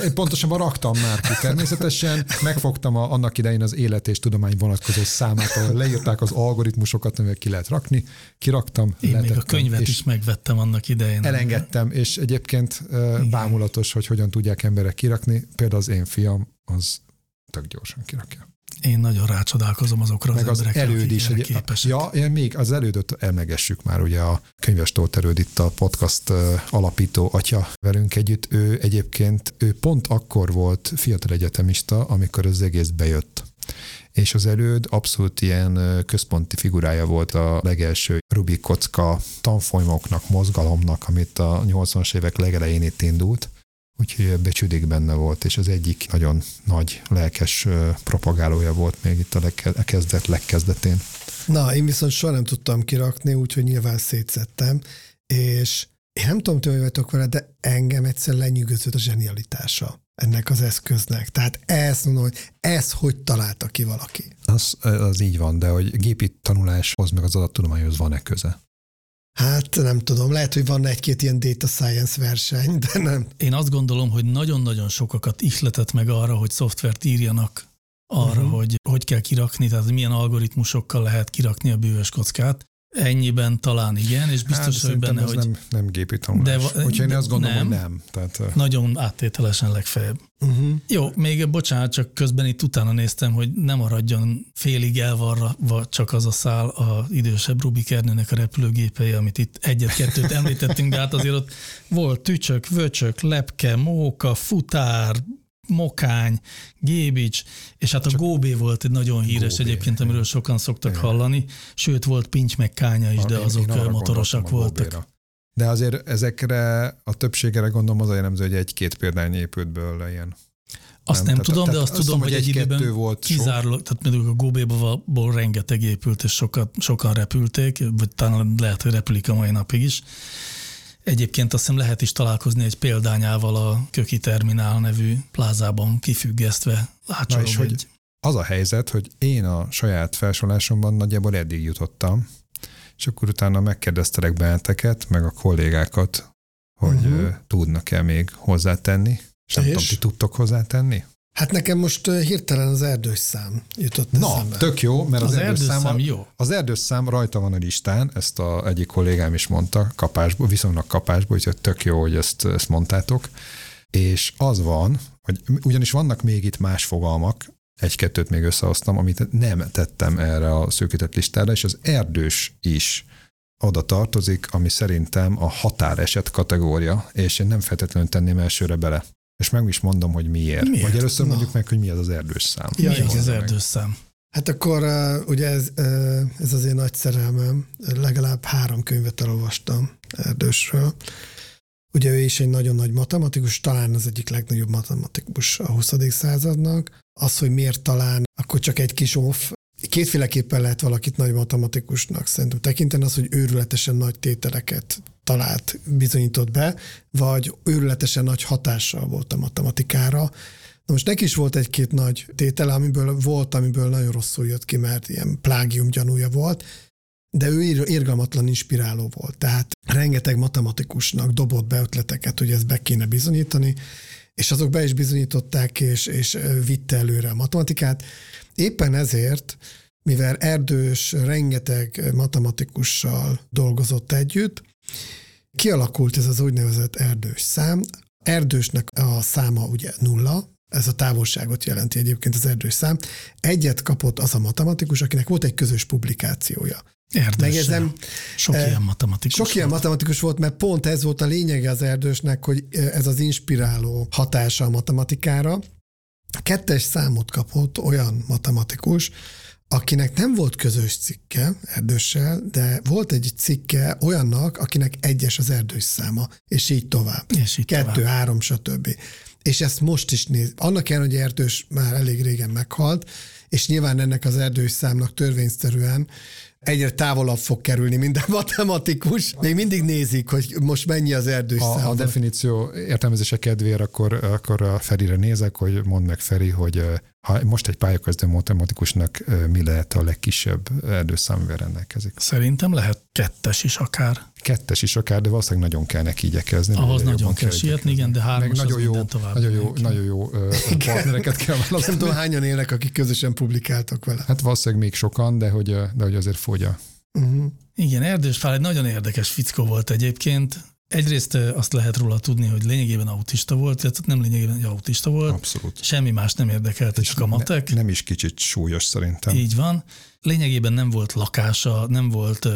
én pontosabban raktam már ki természetesen. Megfogtam a, annak idején az élet és tudomány vonatkozó számát, ahol leírták az algoritmusokat, amivel ki lehet rakni. Kiraktam, Én még a könyvet is megvettem annak idején. Elengedtem, és egyébként Igen. bámulatos, hogy hogyan tudják emberek kirakni. Például az én fiam, az tök gyorsan kirakja. Én nagyon rácsodálkozom azokra Meg az, az előd is. Egy, képesek. Ja, én még az elődöt emlegessük már, ugye a könyves Tóth Erőd itt a podcast alapító atya velünk együtt. Ő egyébként, ő pont akkor volt fiatal egyetemista, amikor az egész bejött és az előd abszolút ilyen központi figurája volt a legelső Rubik kocka tanfolyamoknak, mozgalomnak, amit a 80-as évek legelején itt indult úgyhogy ebbe csüdik benne volt, és az egyik nagyon nagy lelkes propagálója volt még itt a kezdet legkezdetén. Na, én viszont soha nem tudtam kirakni, úgyhogy nyilván szétszettem, és én nem tudom, hogy vagytok vele, de engem egyszer lenyűgözött a zsenialitása ennek az eszköznek. Tehát ezt mondom, hogy ez hogy találta ki valaki? Az, az így van, de hogy gépi tanuláshoz meg az adattudományhoz van-e köze? Hát nem tudom, lehet, hogy van egy-két ilyen data science verseny, de nem. Én azt gondolom, hogy nagyon-nagyon sokakat ihletett meg arra, hogy szoftvert írjanak arra, uh-huh. hogy hogy kell kirakni, tehát milyen algoritmusokkal lehet kirakni a bűvös kockát. Ennyiben talán igen, és biztos hát, hogy benne, hogy... Nem, nem gépi tanulás. De, Úgyhogy én azt gondolom, nem, hogy nem. Tehát, nagyon áttételesen legfeljebb. Uh-huh. Jó, még bocsánat, csak közben itt utána néztem, hogy nem maradjon félig elvarra, vagy csak az a szál a idősebb Rubik Ernőnek a repülőgépei, amit itt egyet-kettőt említettünk, de hát azért ott volt tücsök, vöcsök, lepke, móka, futár, Mokány, Gébics, és hát a Csak Góbé volt egy nagyon híres Góbé, egyébként, amiről sokan szoktak igen. hallani, sőt volt Pincs meg Kánya is, de azok én motorosak voltak. De azért ezekre a többségre gondolom az a jellemző, hogy egy-két példány épült belőle ilyen. Azt nem, nem tudom, tehát, de azt tudom, hogy egy időben volt kizárólag, tehát mondjuk a Góbéból rengeteg épült, és sokat, sokan repülték, vagy talán lehet, hogy repülik a mai napig is. Egyébként azt hiszem lehet is találkozni egy példányával a Köki Terminál nevű plázában kifüggesztve. Na és egy... hogy az a helyzet, hogy én a saját felsorolásomban nagyjából eddig jutottam, és akkor utána megkérdeztelek benneteket, meg a kollégákat, hogy uh-huh. tudnak-e még hozzátenni, és nem és? tudom, ti tudtok hozzátenni? Hát nekem most hirtelen az erdős szám jutott Na, eszembe. tök jó, mert az, az erdős szám, szám jó. Az erdős szám rajta van a listán, ezt a egyik kollégám is mondta, kapásból, viszonylag kapásból, úgyhogy tök jó, hogy ezt, ezt mondtátok. És az van, hogy ugyanis vannak még itt más fogalmak, egy-kettőt még összehoztam, amit nem tettem erre a szűkített listára, és az erdős is oda tartozik, ami szerintem a határeset kategória, és én nem feltétlenül tenném elsőre bele. És meg is mondom, hogy miért. miért? Vagy először Na. mondjuk meg, hogy mi az az erdős szám. Ja, mi az, az erdős szám? Hát akkor uh, ugye ez, uh, ez az én nagy szerelmem, legalább három könyvet elolvastam Erdősről. Ugye ő is egy nagyon nagy matematikus, talán az egyik legnagyobb matematikus a 20. századnak. Az, hogy miért talán, akkor csak egy kis off. Kétféleképpen lehet valakit nagy matematikusnak szerintem tekinteni, az, hogy őrületesen nagy tételeket talált, bizonyított be, vagy őrületesen nagy hatással volt a matematikára. Na most neki is volt egy-két nagy tétele, amiből volt, amiből nagyon rosszul jött ki, mert ilyen plágium gyanúja volt, de ő érgalmatlan inspiráló volt. Tehát rengeteg matematikusnak dobott be ötleteket, hogy ezt be kéne bizonyítani, és azok be is bizonyították, és, és vitte előre a matematikát. Éppen ezért, mivel Erdős rengeteg matematikussal dolgozott együtt, kialakult ez az úgynevezett erdős szám. Erdősnek a száma ugye nulla, ez a távolságot jelenti egyébként az erdős szám. Egyet kapott az a matematikus, akinek volt egy közös publikációja. Megjegyzem, sok ilyen matematikus Sok ilyen matematikus volt, mert pont ez volt a lényege az erdősnek, hogy ez az inspiráló hatása a matematikára. Kettes számot kapott olyan matematikus, akinek nem volt közös cikke erdőssel, de volt egy cikke olyannak, akinek egyes az erdős száma, és így tovább. És így Kettő, tovább. három, stb. És ezt most is néz. Annak ellenére, hogy erdős már elég régen meghalt, és nyilván ennek az erdős számnak törvényszerűen egyre távolabb fog kerülni minden matematikus. Még mindig nézik, hogy most mennyi az erdős a. A definíció értelmezése kedvéért akkor, akkor a Ferire nézek, hogy mondd meg Feri, hogy ha most egy pályakezdő matematikusnak mi lehet a legkisebb erdőszám, amivel rendelkezik? Szerintem lehet kettes is akár. Kettes is akár, de valószínűleg nagyon kell neki igyekezni. Ahhoz nagyon kell sietni, igen, de hármas Meg nagyon jó, tovább nagyon jó, nagyon jó partnereket kell Nem választani. tudom, hányan élnek, akik közösen publikáltak vele. Hát valószínűleg még sokan, de hogy, de hogy azért fogja. Uh-huh. Igen, Erdős Pál egy nagyon érdekes fickó volt egyébként. Egyrészt azt lehet róla tudni, hogy lényegében autista volt, illetve nem lényegében, hogy autista volt. Abszolút. Semmi más nem érdekelte, csak a matek. Ne, nem is kicsit súlyos szerintem. Így van. Lényegében nem volt lakása, nem volt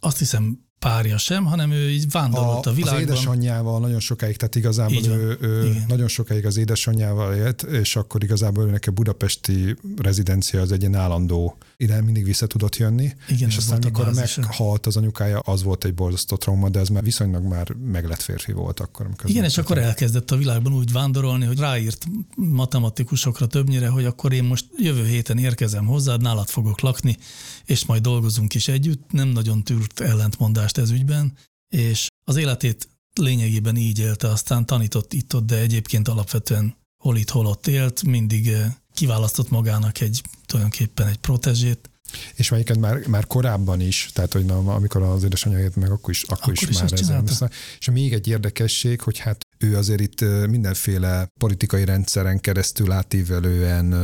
azt hiszem párja sem, hanem ő így vándorolt a, a az világban. édesanyjával nagyon sokáig, tehát igazából ő, ő Igen. nagyon sokáig az édesanyjával élt, és akkor igazából őnek a budapesti rezidencia az egy ilyen állandó, ide mindig vissza tudott jönni, Igen, és aztán mikor meghalt az anyukája, az volt egy borzasztó trauma, de ez már viszonylag már meglett férfi volt akkor. Amikor Igen, és akkor elkezdett a világban úgy vándorolni, hogy ráírt matematikusokra többnyire, hogy akkor én most jövő héten érkezem hozzád, nálad fogok lakni, és majd dolgozunk is együtt. Nem nagyon tűrt ellentmondást ez ügyben, és az életét lényegében így élte, aztán tanított itt-ott, de egyébként alapvetően hol itt, hol ott élt, mindig eh, kiválasztott magának egy tulajdonképpen egy protezsét, És melyiket már, már korábban is, tehát hogy na, amikor az édesanyja élt meg, akkor is, akkor, Akkor is, is már ezen. És még egy érdekesség, hogy hát ő azért itt mindenféle politikai rendszeren keresztül átívelően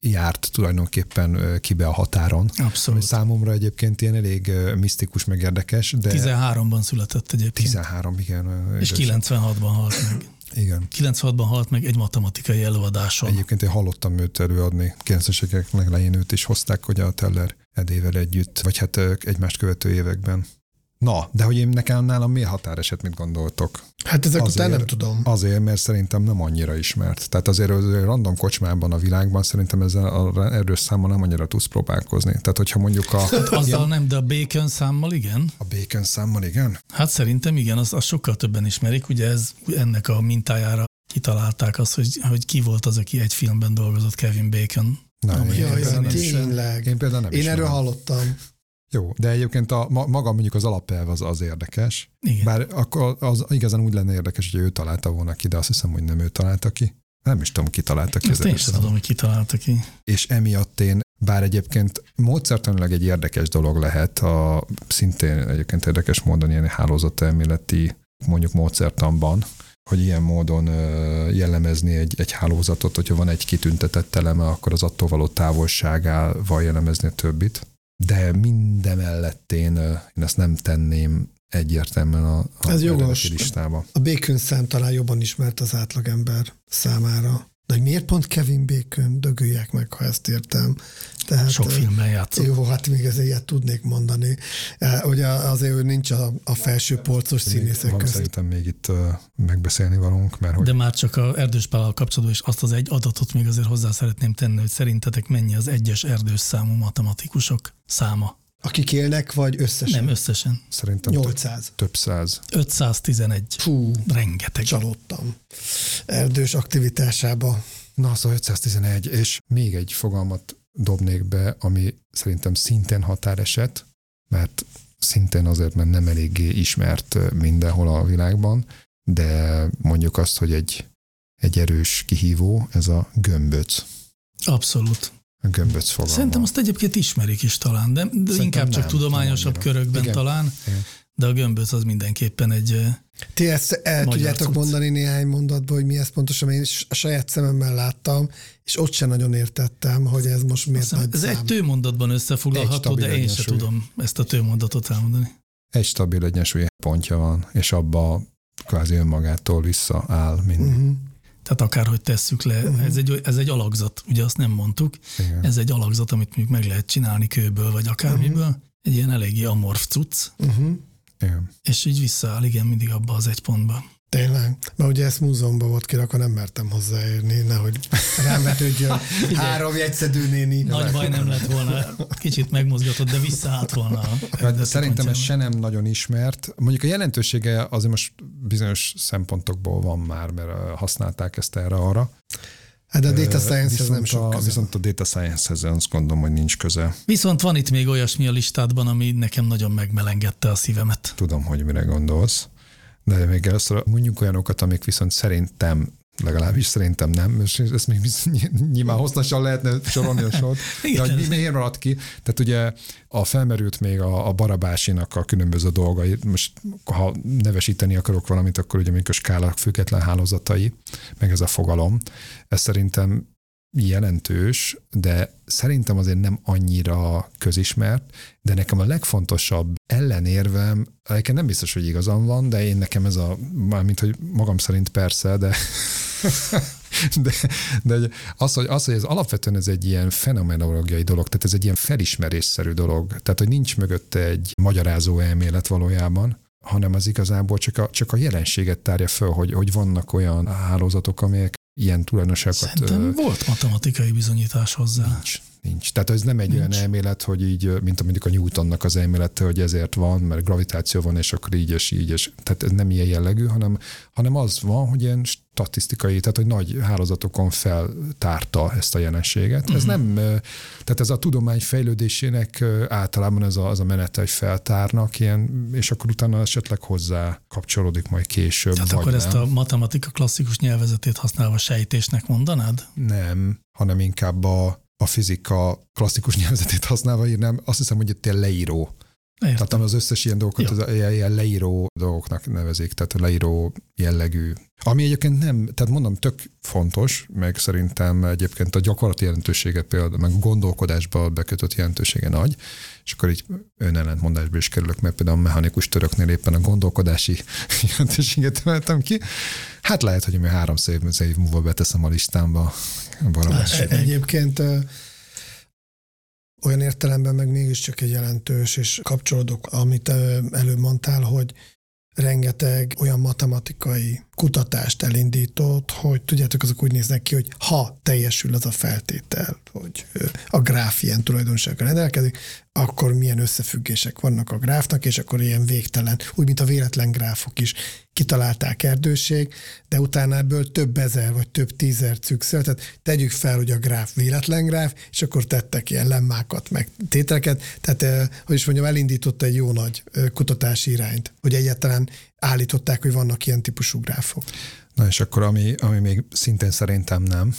járt tulajdonképpen kibe a határon. Abszolút. számomra egyébként ilyen elég misztikus, meg érdekes, de 13-ban született egyébként, 13, igen. és igaz. 96-ban halt meg. Igen. 96-ban halt meg egy matematikai előadáson. Egyébként én hallottam őt előadni, 90-es évek legelején őt is hozták, hogy a Teller Edével együtt, vagy hát egymást követő években. Na, de hogy én nekem nálam miért határeset, mit gondoltok? Hát ezek Azért. után nem tudom. Azért, mert szerintem nem annyira ismert. Tehát azért az random kocsmában a világban szerintem ezzel a erős számmal nem annyira tudsz próbálkozni. Tehát, hogyha mondjuk a, Azzal nem, de a bacon számmal igen. a bacon számmal, igen? Hát szerintem igen, az, az sokkal többen ismerik. Ugye ez ennek a mintájára kitalálták azt, hogy, hogy ki volt az, aki egy filmben dolgozott, Kevin Bacon. Na, Ami én, Jaj, például jaj, nem, is. tényleg. én például nem Én ismerem. erről hallottam. Jó, de egyébként a, ma, maga mondjuk az alapelv az, az érdekes. Igen. Bár akkor az igazán úgy lenne érdekes, hogy ő találta volna ki, de azt hiszem, hogy nem ő találta ki. Nem is tudom, ki találta ki. Ezt én sem tudom, hogy kitalálta ki. és emiatt én, bár egyébként módszertanilag egy érdekes dolog lehet, a szintén egyébként érdekes módon ilyen hálózatelméleti mondjuk módszertanban, hogy ilyen módon jellemezni egy, egy hálózatot, hogyha van egy kitüntetett eleme, akkor az attól való távolságával jellemezni a többit. De mindemellett én, én ezt nem tenném egyértelműen a, a Ez jogos. listába. A Bacon szám talán jobban ismert az átlagember számára. De hogy miért pont Kevin Bacon, dögöljek meg, ha ezt értem. Tehát, Sok filmben játszott. Jó, hát még ez ilyet tudnék mondani. Hogy azért ő nincs a, a felső polcos színészek van között. szerintem még itt megbeszélni valunk, mert hogy... De már csak a erdős Pállal kapcsolatban is azt az egy adatot még azért hozzá szeretném tenni, hogy szerintetek mennyi az egyes erdős számú matematikusok száma? Akik élnek, vagy összesen? Nem, összesen. Szerintem 800. Több, több száz. 511. Fú, rengeteg. Csalódtam. Erdős aktivitásába. Na, szóval 511, és még egy fogalmat dobnék be, ami szerintem szintén határeset, mert szintén azért, mert nem eléggé ismert mindenhol a világban, de mondjuk azt, hogy egy, egy erős kihívó, ez a gömböc. Abszolút. A gömböc fogalma. Szerintem azt egyébként ismerik is talán, de, de inkább csak nem, tudományosabb nem körökben Igen. talán. Igen. De a gömböc az mindenképpen egy Ti ezt el tudjátok cucc. mondani néhány mondatban, hogy mi ez pontosan, én is a saját szememmel láttam, és ott sem nagyon értettem, hogy ez most miért nagy Ez szám. egy tőmondatban összefoglalható, de én sem tudom ezt a tőmondatot elmondani. Egy stabil egyensúly pontja van, és abba kvázi önmagától visszaáll minden. Uh-huh. Tehát akárhogy tesszük le, uh-huh. ez, egy, ez egy alakzat, ugye azt nem mondtuk, Igen. ez egy alakzat, amit mondjuk meg lehet csinálni kőből, vagy akármiből, uh-huh. egy ilyen eléggé amorf cucc, uh-huh. Igen. És így visszaáll, igen, mindig abba az egy pontba. Tényleg? Mert ugye ezt múzeumban volt kirakva, nem mertem hozzáérni, nehogy rám vetődjön három jegyszedő néni. Nagy baj nem lett volna, kicsit megmozgatott, de visszaállt volna. Hát, szerintem ez se nem nagyon ismert. Mondjuk a jelentősége azért most bizonyos szempontokból van már, mert használták ezt erre-arra. Hát a data science-hez nem sok köze. Viszont a data science-hez azt gondolom, hogy nincs köze. Viszont van itt még olyasmi a listádban, ami nekem nagyon megmelengette a szívemet. Tudom, hogy mire gondolsz. De még először mondjuk olyanokat, amik viszont szerintem legalábbis szerintem nem, és ezt még nyilván hosszasan lehetne sorolni a sort, de hogy miért maradt ki? Tehát ugye a felmerült még a, a Barabásinak a különböző dolgai, most ha nevesíteni akarok valamit, akkor ugye még a skála független hálózatai, meg ez a fogalom, ez szerintem jelentős, de szerintem azért nem annyira közismert, de nekem a legfontosabb ellenérvem, egyébként nem biztos, hogy igazam van, de én nekem ez a, mármint, hogy magam szerint persze, de de, de az, hogy, az, hogy ez alapvetően ez egy ilyen fenomenológiai dolog, tehát ez egy ilyen felismerésszerű dolog, tehát hogy nincs mögötte egy magyarázó elmélet valójában, hanem az igazából csak a, csak a jelenséget tárja föl, hogy, hogy vannak olyan hálózatok, amelyek ilyen tulajdonságokat... Szerintem volt matematikai bizonyítás hozzá. Nincs, nincs. Tehát ez nem egy nincs. olyan elmélet, hogy így, mint mondjuk a Newtonnak az elmélete, hogy ezért van, mert gravitáció van, és akkor így és így, és tehát ez nem ilyen jellegű, hanem, hanem az van, hogy ilyen statisztikai, tehát hogy nagy hálózatokon feltárta ezt a jelenséget. Uh-huh. Ez mhm. nem, tehát ez a tudomány fejlődésének általában ez a, az a menete, hogy feltárnak ilyen, és akkor utána esetleg hozzá kapcsolódik majd később. Tehát akkor nem. ezt a matematika klasszikus nyelvezetét használva sejtésnek mondanád? Nem, hanem inkább a, a fizika klasszikus nyelvezetét használva írnám, azt hiszem, hogy itt leíró Értem. Tehát az összes ilyen dolgokat ja. az ilyen leíró dolgoknak nevezik, tehát leíró jellegű. Ami egyébként nem, tehát mondom, tök fontos, meg szerintem egyébként a gyakorlati jelentősége például, meg a gondolkodásba bekötött jelentősége nagy, és akkor így önellentmondásba is kerülök, mert például a mechanikus töröknél éppen a gondolkodási jelentőséget emeltem ki. Hát lehet, hogy mi három év, év múlva beteszem a listámba. Egyébként olyan értelemben meg mégiscsak egy jelentős, és kapcsolódok, amit előbb mondtál, hogy rengeteg olyan matematikai kutatást elindított, hogy tudjátok, azok úgy néznek ki, hogy ha teljesül az a feltétel, hogy a gráf ilyen tulajdonsággal rendelkezik, akkor milyen összefüggések vannak a gráfnak, és akkor ilyen végtelen, úgy, mint a véletlen gráfok is kitalálták erdőség, de utána ebből több ezer vagy több tízer szükszel, tehát tegyük fel, hogy a gráf véletlen gráf, és akkor tettek ilyen lemmákat, meg tételeket, tehát, hogy is mondjam, elindította egy jó nagy kutatási irányt, hogy egyáltalán állították, hogy vannak ilyen típusú gráfok. Na és akkor ami, ami még szintén szerintem nem,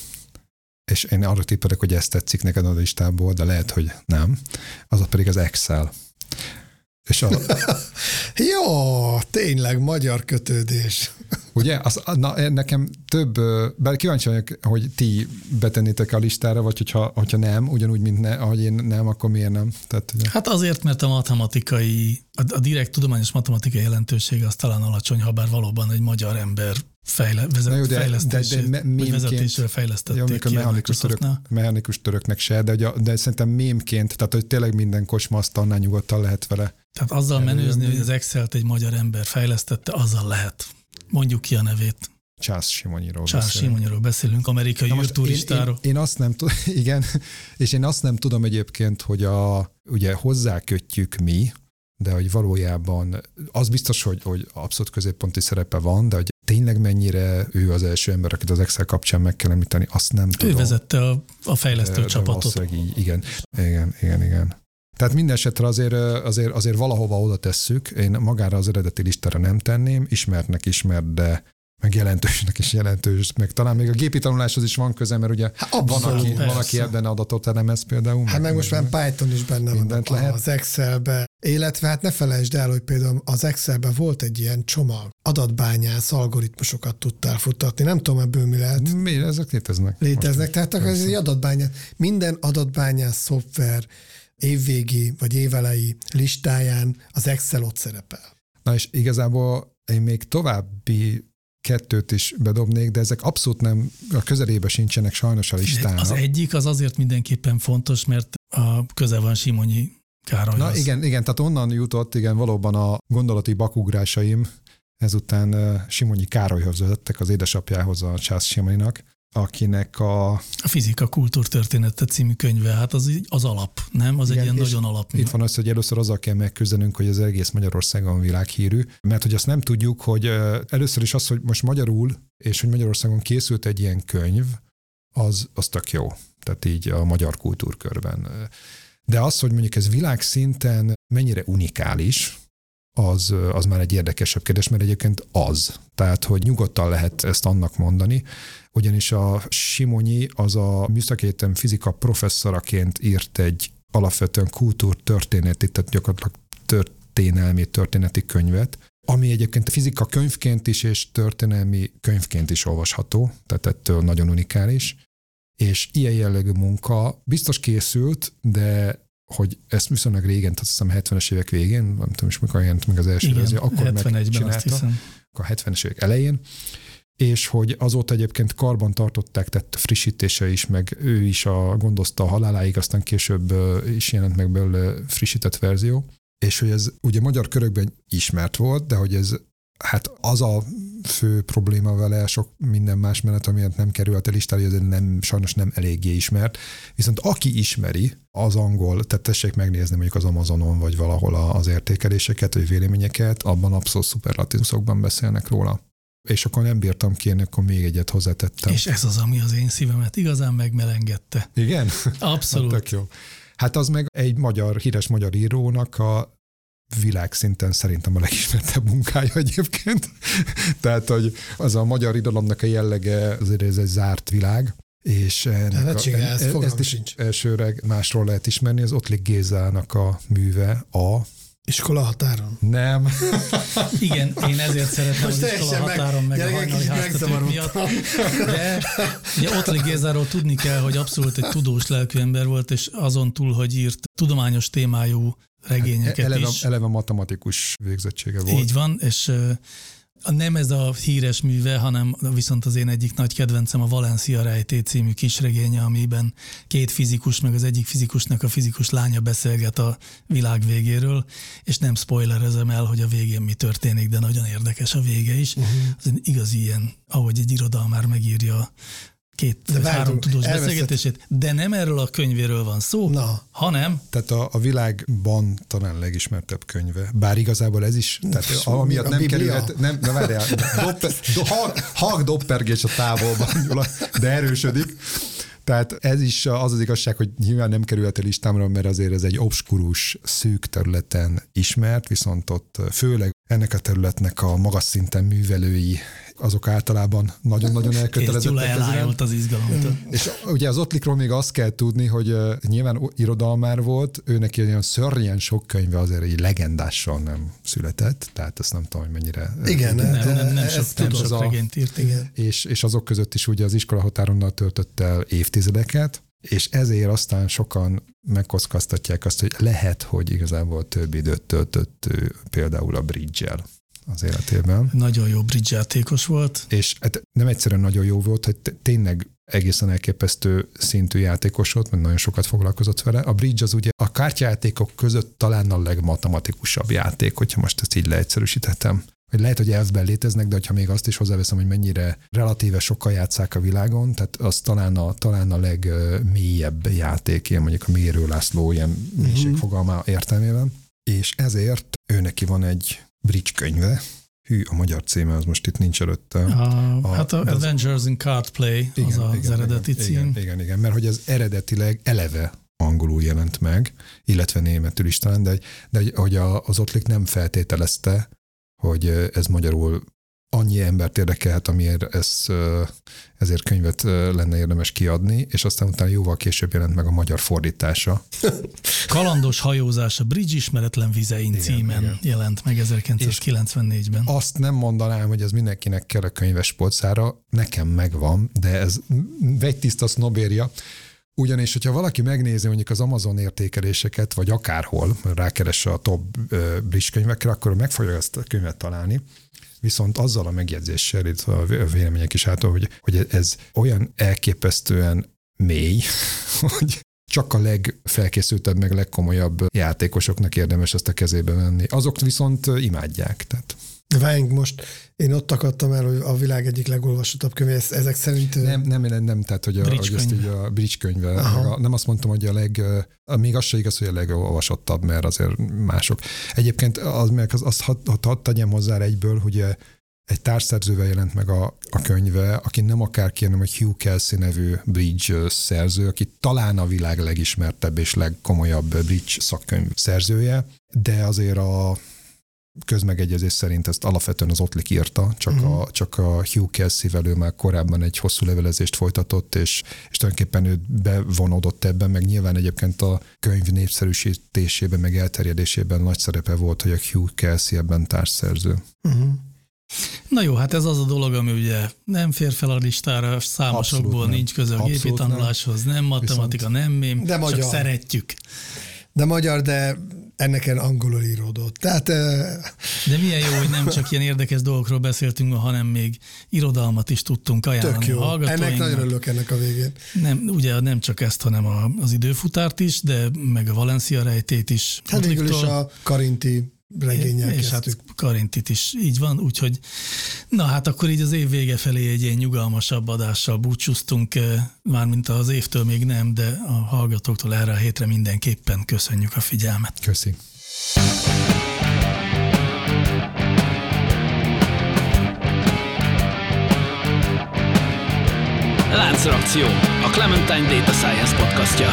és én arra tippelek, hogy ezt tetszik neked a listából, de lehet, hogy nem, az a pedig az Excel. És a... Jó, tényleg magyar kötődés. Ugye? Az, na, nekem több, bár kíváncsi vagyok, hogy ti betennétek a listára, vagy hogyha, hogyha nem, ugyanúgy, mint ne, ahogy én nem, akkor miért nem? Tehát, ugye... Hát azért, mert a matematikai, a, a direkt tudományos matematikai jelentősége az talán alacsony, ha bár valóban egy magyar ember fejle, vezet, Na jó, de- fejlesztését, de- de mémként- vezetésre fejlesztették Jó, a mechanikus, török, mechanikus töröknek se, de, a- de szerintem mémként, tehát hogy tényleg minden kocsmasztalnál nyugodtan lehet vele. Tehát azzal Előjönni. menőzni, hogy az Excel-t egy magyar ember fejlesztette, azzal lehet. Mondjuk ki a nevét. Csász Simonyiról Charles beszélünk. Simonyiról beszélünk, amerikai űrturistáról. Én, én, én azt nem tudom, igen, és én azt nem tudom egyébként, hogy a, ugye hozzákötjük mi, de hogy valójában az biztos, hogy, hogy abszolút középponti szerepe van, de hogy tényleg mennyire ő az első ember, akit az Excel kapcsán meg kell említeni, azt nem Ő tudom. vezette a, a fejlesztő De- de csapatot. valószínűleg így, igen, igen, igen, igen. Tehát minden esetre azért, azért, azért valahova oda tesszük, én magára az eredeti listára nem tenném, ismertnek ismert, de meg jelentősnek is jelentős, meg talán még a gépi tanuláshoz is van köze, mert ugye Hát van, abszolút, aki, van, aki ebben adatot elemez például. Hát meg most már Python is benne van Mindent a- lehet. az Excelbe, illetve hát ne felejtsd el, hogy például az Excelben volt egy ilyen csomag, adatbányász algoritmusokat tudtál futatni, nem tudom ebből mi lehet. Mi, ezek léteznek. Léteznek, tehát akkor ez egy adatbányász. Minden adatbányász szoftver évvégi vagy évelei listáján az Excel ott szerepel. Na és igazából én még további kettőt is bedobnék, de ezek abszolút nem, a közelébe sincsenek sajnos a listának. Az egyik az azért mindenképpen fontos, mert a köze van Simonyi Károlyhoz. Na igen, igen, tehát onnan jutott, igen, valóban a gondolati bakugrásaim ezután Simonyi Károlyhoz vezettek, az édesapjához, a Csász Simoninak, akinek a, A Fizika Kultúrtörténete című könyve, hát az, az alap, nem? Az Igen, egy ilyen nagyon alap. itt van az, hogy először azzal kell megküzdenünk, hogy az egész Magyarországon világhírű, mert hogy azt nem tudjuk, hogy először is az, hogy most magyarul, és hogy Magyarországon készült egy ilyen könyv, az, az tök jó. Tehát így a magyar kultúrkörben. De az, hogy mondjuk ez világszinten mennyire unikális, az, az már egy érdekesebb kérdés, mert egyébként az. Tehát, hogy nyugodtan lehet ezt annak mondani, ugyanis a Simonyi az a Műszaki fizika professzoraként írt egy alapvetően kultúrtörténeti, tehát gyakorlatilag történelmi történeti könyvet, ami egyébként fizika könyvként is és történelmi könyvként is olvasható, tehát ettől nagyon unikális, és ilyen jellegű munka biztos készült, de hogy ezt viszonylag régen, tehát azt hiszem 70-es évek végén, nem tudom is mikor jelent meg az első Igen, verzió, akkor 71-ben azt megcsinálta, hiszem. a 70-es évek elején, és hogy azóta egyébként karban tartották, tett frissítése is, meg ő is a, gondozta a haláláig, aztán később is jelent meg belőle frissített verzió, és hogy ez ugye magyar körökben ismert volt, de hogy ez hát az a fő probléma vele, sok minden más mellett, amiért nem került a listára, hogy nem, sajnos nem eléggé ismert. Viszont aki ismeri az angol, tehát tessék megnézni mondjuk az Amazonon, vagy valahol az értékeléseket, vagy véleményeket, abban abszolút szuperlatívuszokban beszélnek róla. És akkor nem bírtam kérni, akkor még egyet hozzátettem. És ez az, ami az én szívemet igazán megmelengette. Igen? Abszolút. Tök jó. Hát az meg egy magyar, híres magyar írónak a világszinten szerintem a legismertebb munkája egyébként. Tehát, hogy az a magyar irodalomnak a jellege, azért ez egy zárt világ, és ennek ne csinálj, ez fogalmam ezt is sincs. elsőre másról lehet ismerni, az Ottlik Gézának a műve, a Iskola határon. nem, Igen, én ezért szeretem Most az iskola teljesen meg- határon, meg, a hajnali háztetők miatt. De ugye Ottlik Gézáról tudni kell, hogy abszolút egy tudós lelkű ember volt, és azon túl, hogy írt tudományos témájú regényeket eleve, is. eleve matematikus végzettsége volt. Így van, és nem ez a híres műve, hanem viszont az én egyik nagy kedvencem a Valencia rejté című kisregénye, amiben két fizikus, meg az egyik fizikusnak a fizikus lánya beszélget a világ végéről, és nem spoilerezem el, hogy a végén mi történik, de nagyon érdekes a vége is. Uh-huh. Az egy igaz ilyen, ahogy egy irodalmár megírja két De vagy várjunk, három tudós elveszett- beszélgetését, de nem erről a könyvéről van szó, Na, hanem Tehát a, a világban talán legismertebb könyve. Bár igazából ez is, tehát Fú, amiatt a nem Biblia? kerülhet, nem, de várjál, dopper, do, hag, hag doppergés a távolban, Gyula, de erősödik. Tehát ez is az az igazság, hogy nyilván nem kerülhet a listámra, mert azért ez egy obskurus, szűk területen ismert, viszont ott főleg ennek a területnek a magas szinten művelői, azok általában nagyon-nagyon elkötelezettek. ez iránt. elájult az izgalomtól. És ugye az Ottlikról még azt kell tudni, hogy nyilván irodalmár volt, ő neki olyan szörnyen sok könyve azért egy legendással nem született, tehát ezt nem tudom, hogy mennyire. igen, Nem, nem, nem ez sok, nem sok a- regényt írt. Igen. És, és azok között is ugye az iskola határonnal töltött el évtizedeket, és ezért aztán sokan megkockáztatják azt, hogy lehet, hogy igazából több időt töltött például a bridge az életében. Nagyon jó bridge játékos volt. És hát nem egyszerűen nagyon jó volt, hogy tényleg egészen elképesztő szintű játékos volt, mert nagyon sokat foglalkozott vele. A bridge az ugye a kártyajátékok között talán a legmatematikusabb játék, hogyha most ezt így leegyszerűsítettem. Vagy lehet, hogy elvben léteznek, de ha még azt is hozzáveszem, hogy mennyire relatíve sokkal játszák a világon, tehát az talán a, talán a legmélyebb játék, ilyen mondjuk a Mérő László ilyen uh-huh. fogalma értelmében. És ezért ő neki van egy bridge könyve, hű, a magyar címe az most itt nincs előtte. A, a, hát a Adventures in Card Play igen, az az igen, eredeti igen, cím. Igen, igen, igen, mert hogy ez eredetileg eleve angolul jelent meg, illetve németül is talán, de, de hogy az Ottlik nem feltételezte, hogy ez magyarul annyi embert érdekelhet, amiért ez, ezért könyvet lenne érdemes kiadni, és aztán utána jóval később jelent meg a magyar fordítása. Kalandos hajózás a Bridge ismeretlen vizein igen, címen igen. jelent meg 1994-ben. És azt nem mondanám, hogy ez mindenkinek kell a könyves polcára, nekem megvan, de ez tiszta sznobérja, ugyanis, hogyha valaki megnézi mondjuk az Amazon értékeléseket, vagy akárhol, rákeres a top bridge könyvekre, akkor meg fogja ezt a könyvet találni viszont azzal a megjegyzéssel, itt a vélemények is által, hogy, hogy ez olyan elképesztően mély, hogy csak a legfelkészültebb, meg legkomolyabb játékosoknak érdemes ezt a kezébe venni. Azok viszont imádják. Tehát. Várjunk most, én ott akadtam el, hogy a világ egyik legolvasottabb könyve, ezek szerint... Nem, nem, nem, nem tehát hogy, a, hogy ezt így a bridge könyve, a, nem azt mondtam, hogy a leg, még az se igaz, hogy a legolvasottabb, mert azért mások. Egyébként az, meg az, azt hadd had, had tegyem hozzá egyből, hogy egy társszerzővel jelent meg a, a könyve, aki nem akár kérnem, hogy Hugh Kelsey nevű bridge szerző, aki talán a világ legismertebb és legkomolyabb bridge szakkönyv szerzője, de azért a közmegegyezés szerint ezt alapvetően az Ottlik írta, csak, uh-huh. a, csak a Hugh Kelsey-vel ő már korábban egy hosszú levelezést folytatott, és, és tulajdonképpen ő bevonódott ebben, meg nyilván egyébként a könyv népszerűsítésében, meg elterjedésében nagy szerepe volt, hogy a Hugh Kelsey ebben társszerző. Uh-huh. Na jó, hát ez az a dolog, ami ugye nem fér fel a listára, számosokból nincs köze a gépi tanuláshoz, nem, nem matematika, Viszont, nem mém, de magyar. csak szeretjük. De magyar, de ennek angolul íródott. Tehát, De milyen jó, hogy nem csak ilyen érdekes dolgokról beszéltünk, hanem még irodalmat is tudtunk ajánlani Tök jó. a Ennek nagyon örülök ennek a végén. Nem, ugye nem csak ezt, hanem az időfutárt is, de meg a Valencia rejtét is. Hát végül is a Karinti regényel És hát Karintit is így van, úgyhogy na hát akkor így az év vége felé egy ilyen nyugalmasabb adással búcsúztunk, eh, mármint az évtől még nem, de a hallgatóktól erre a hétre mindenképpen köszönjük a figyelmet. Köszi. Láncreakció, a Clementine Data Science podcastja.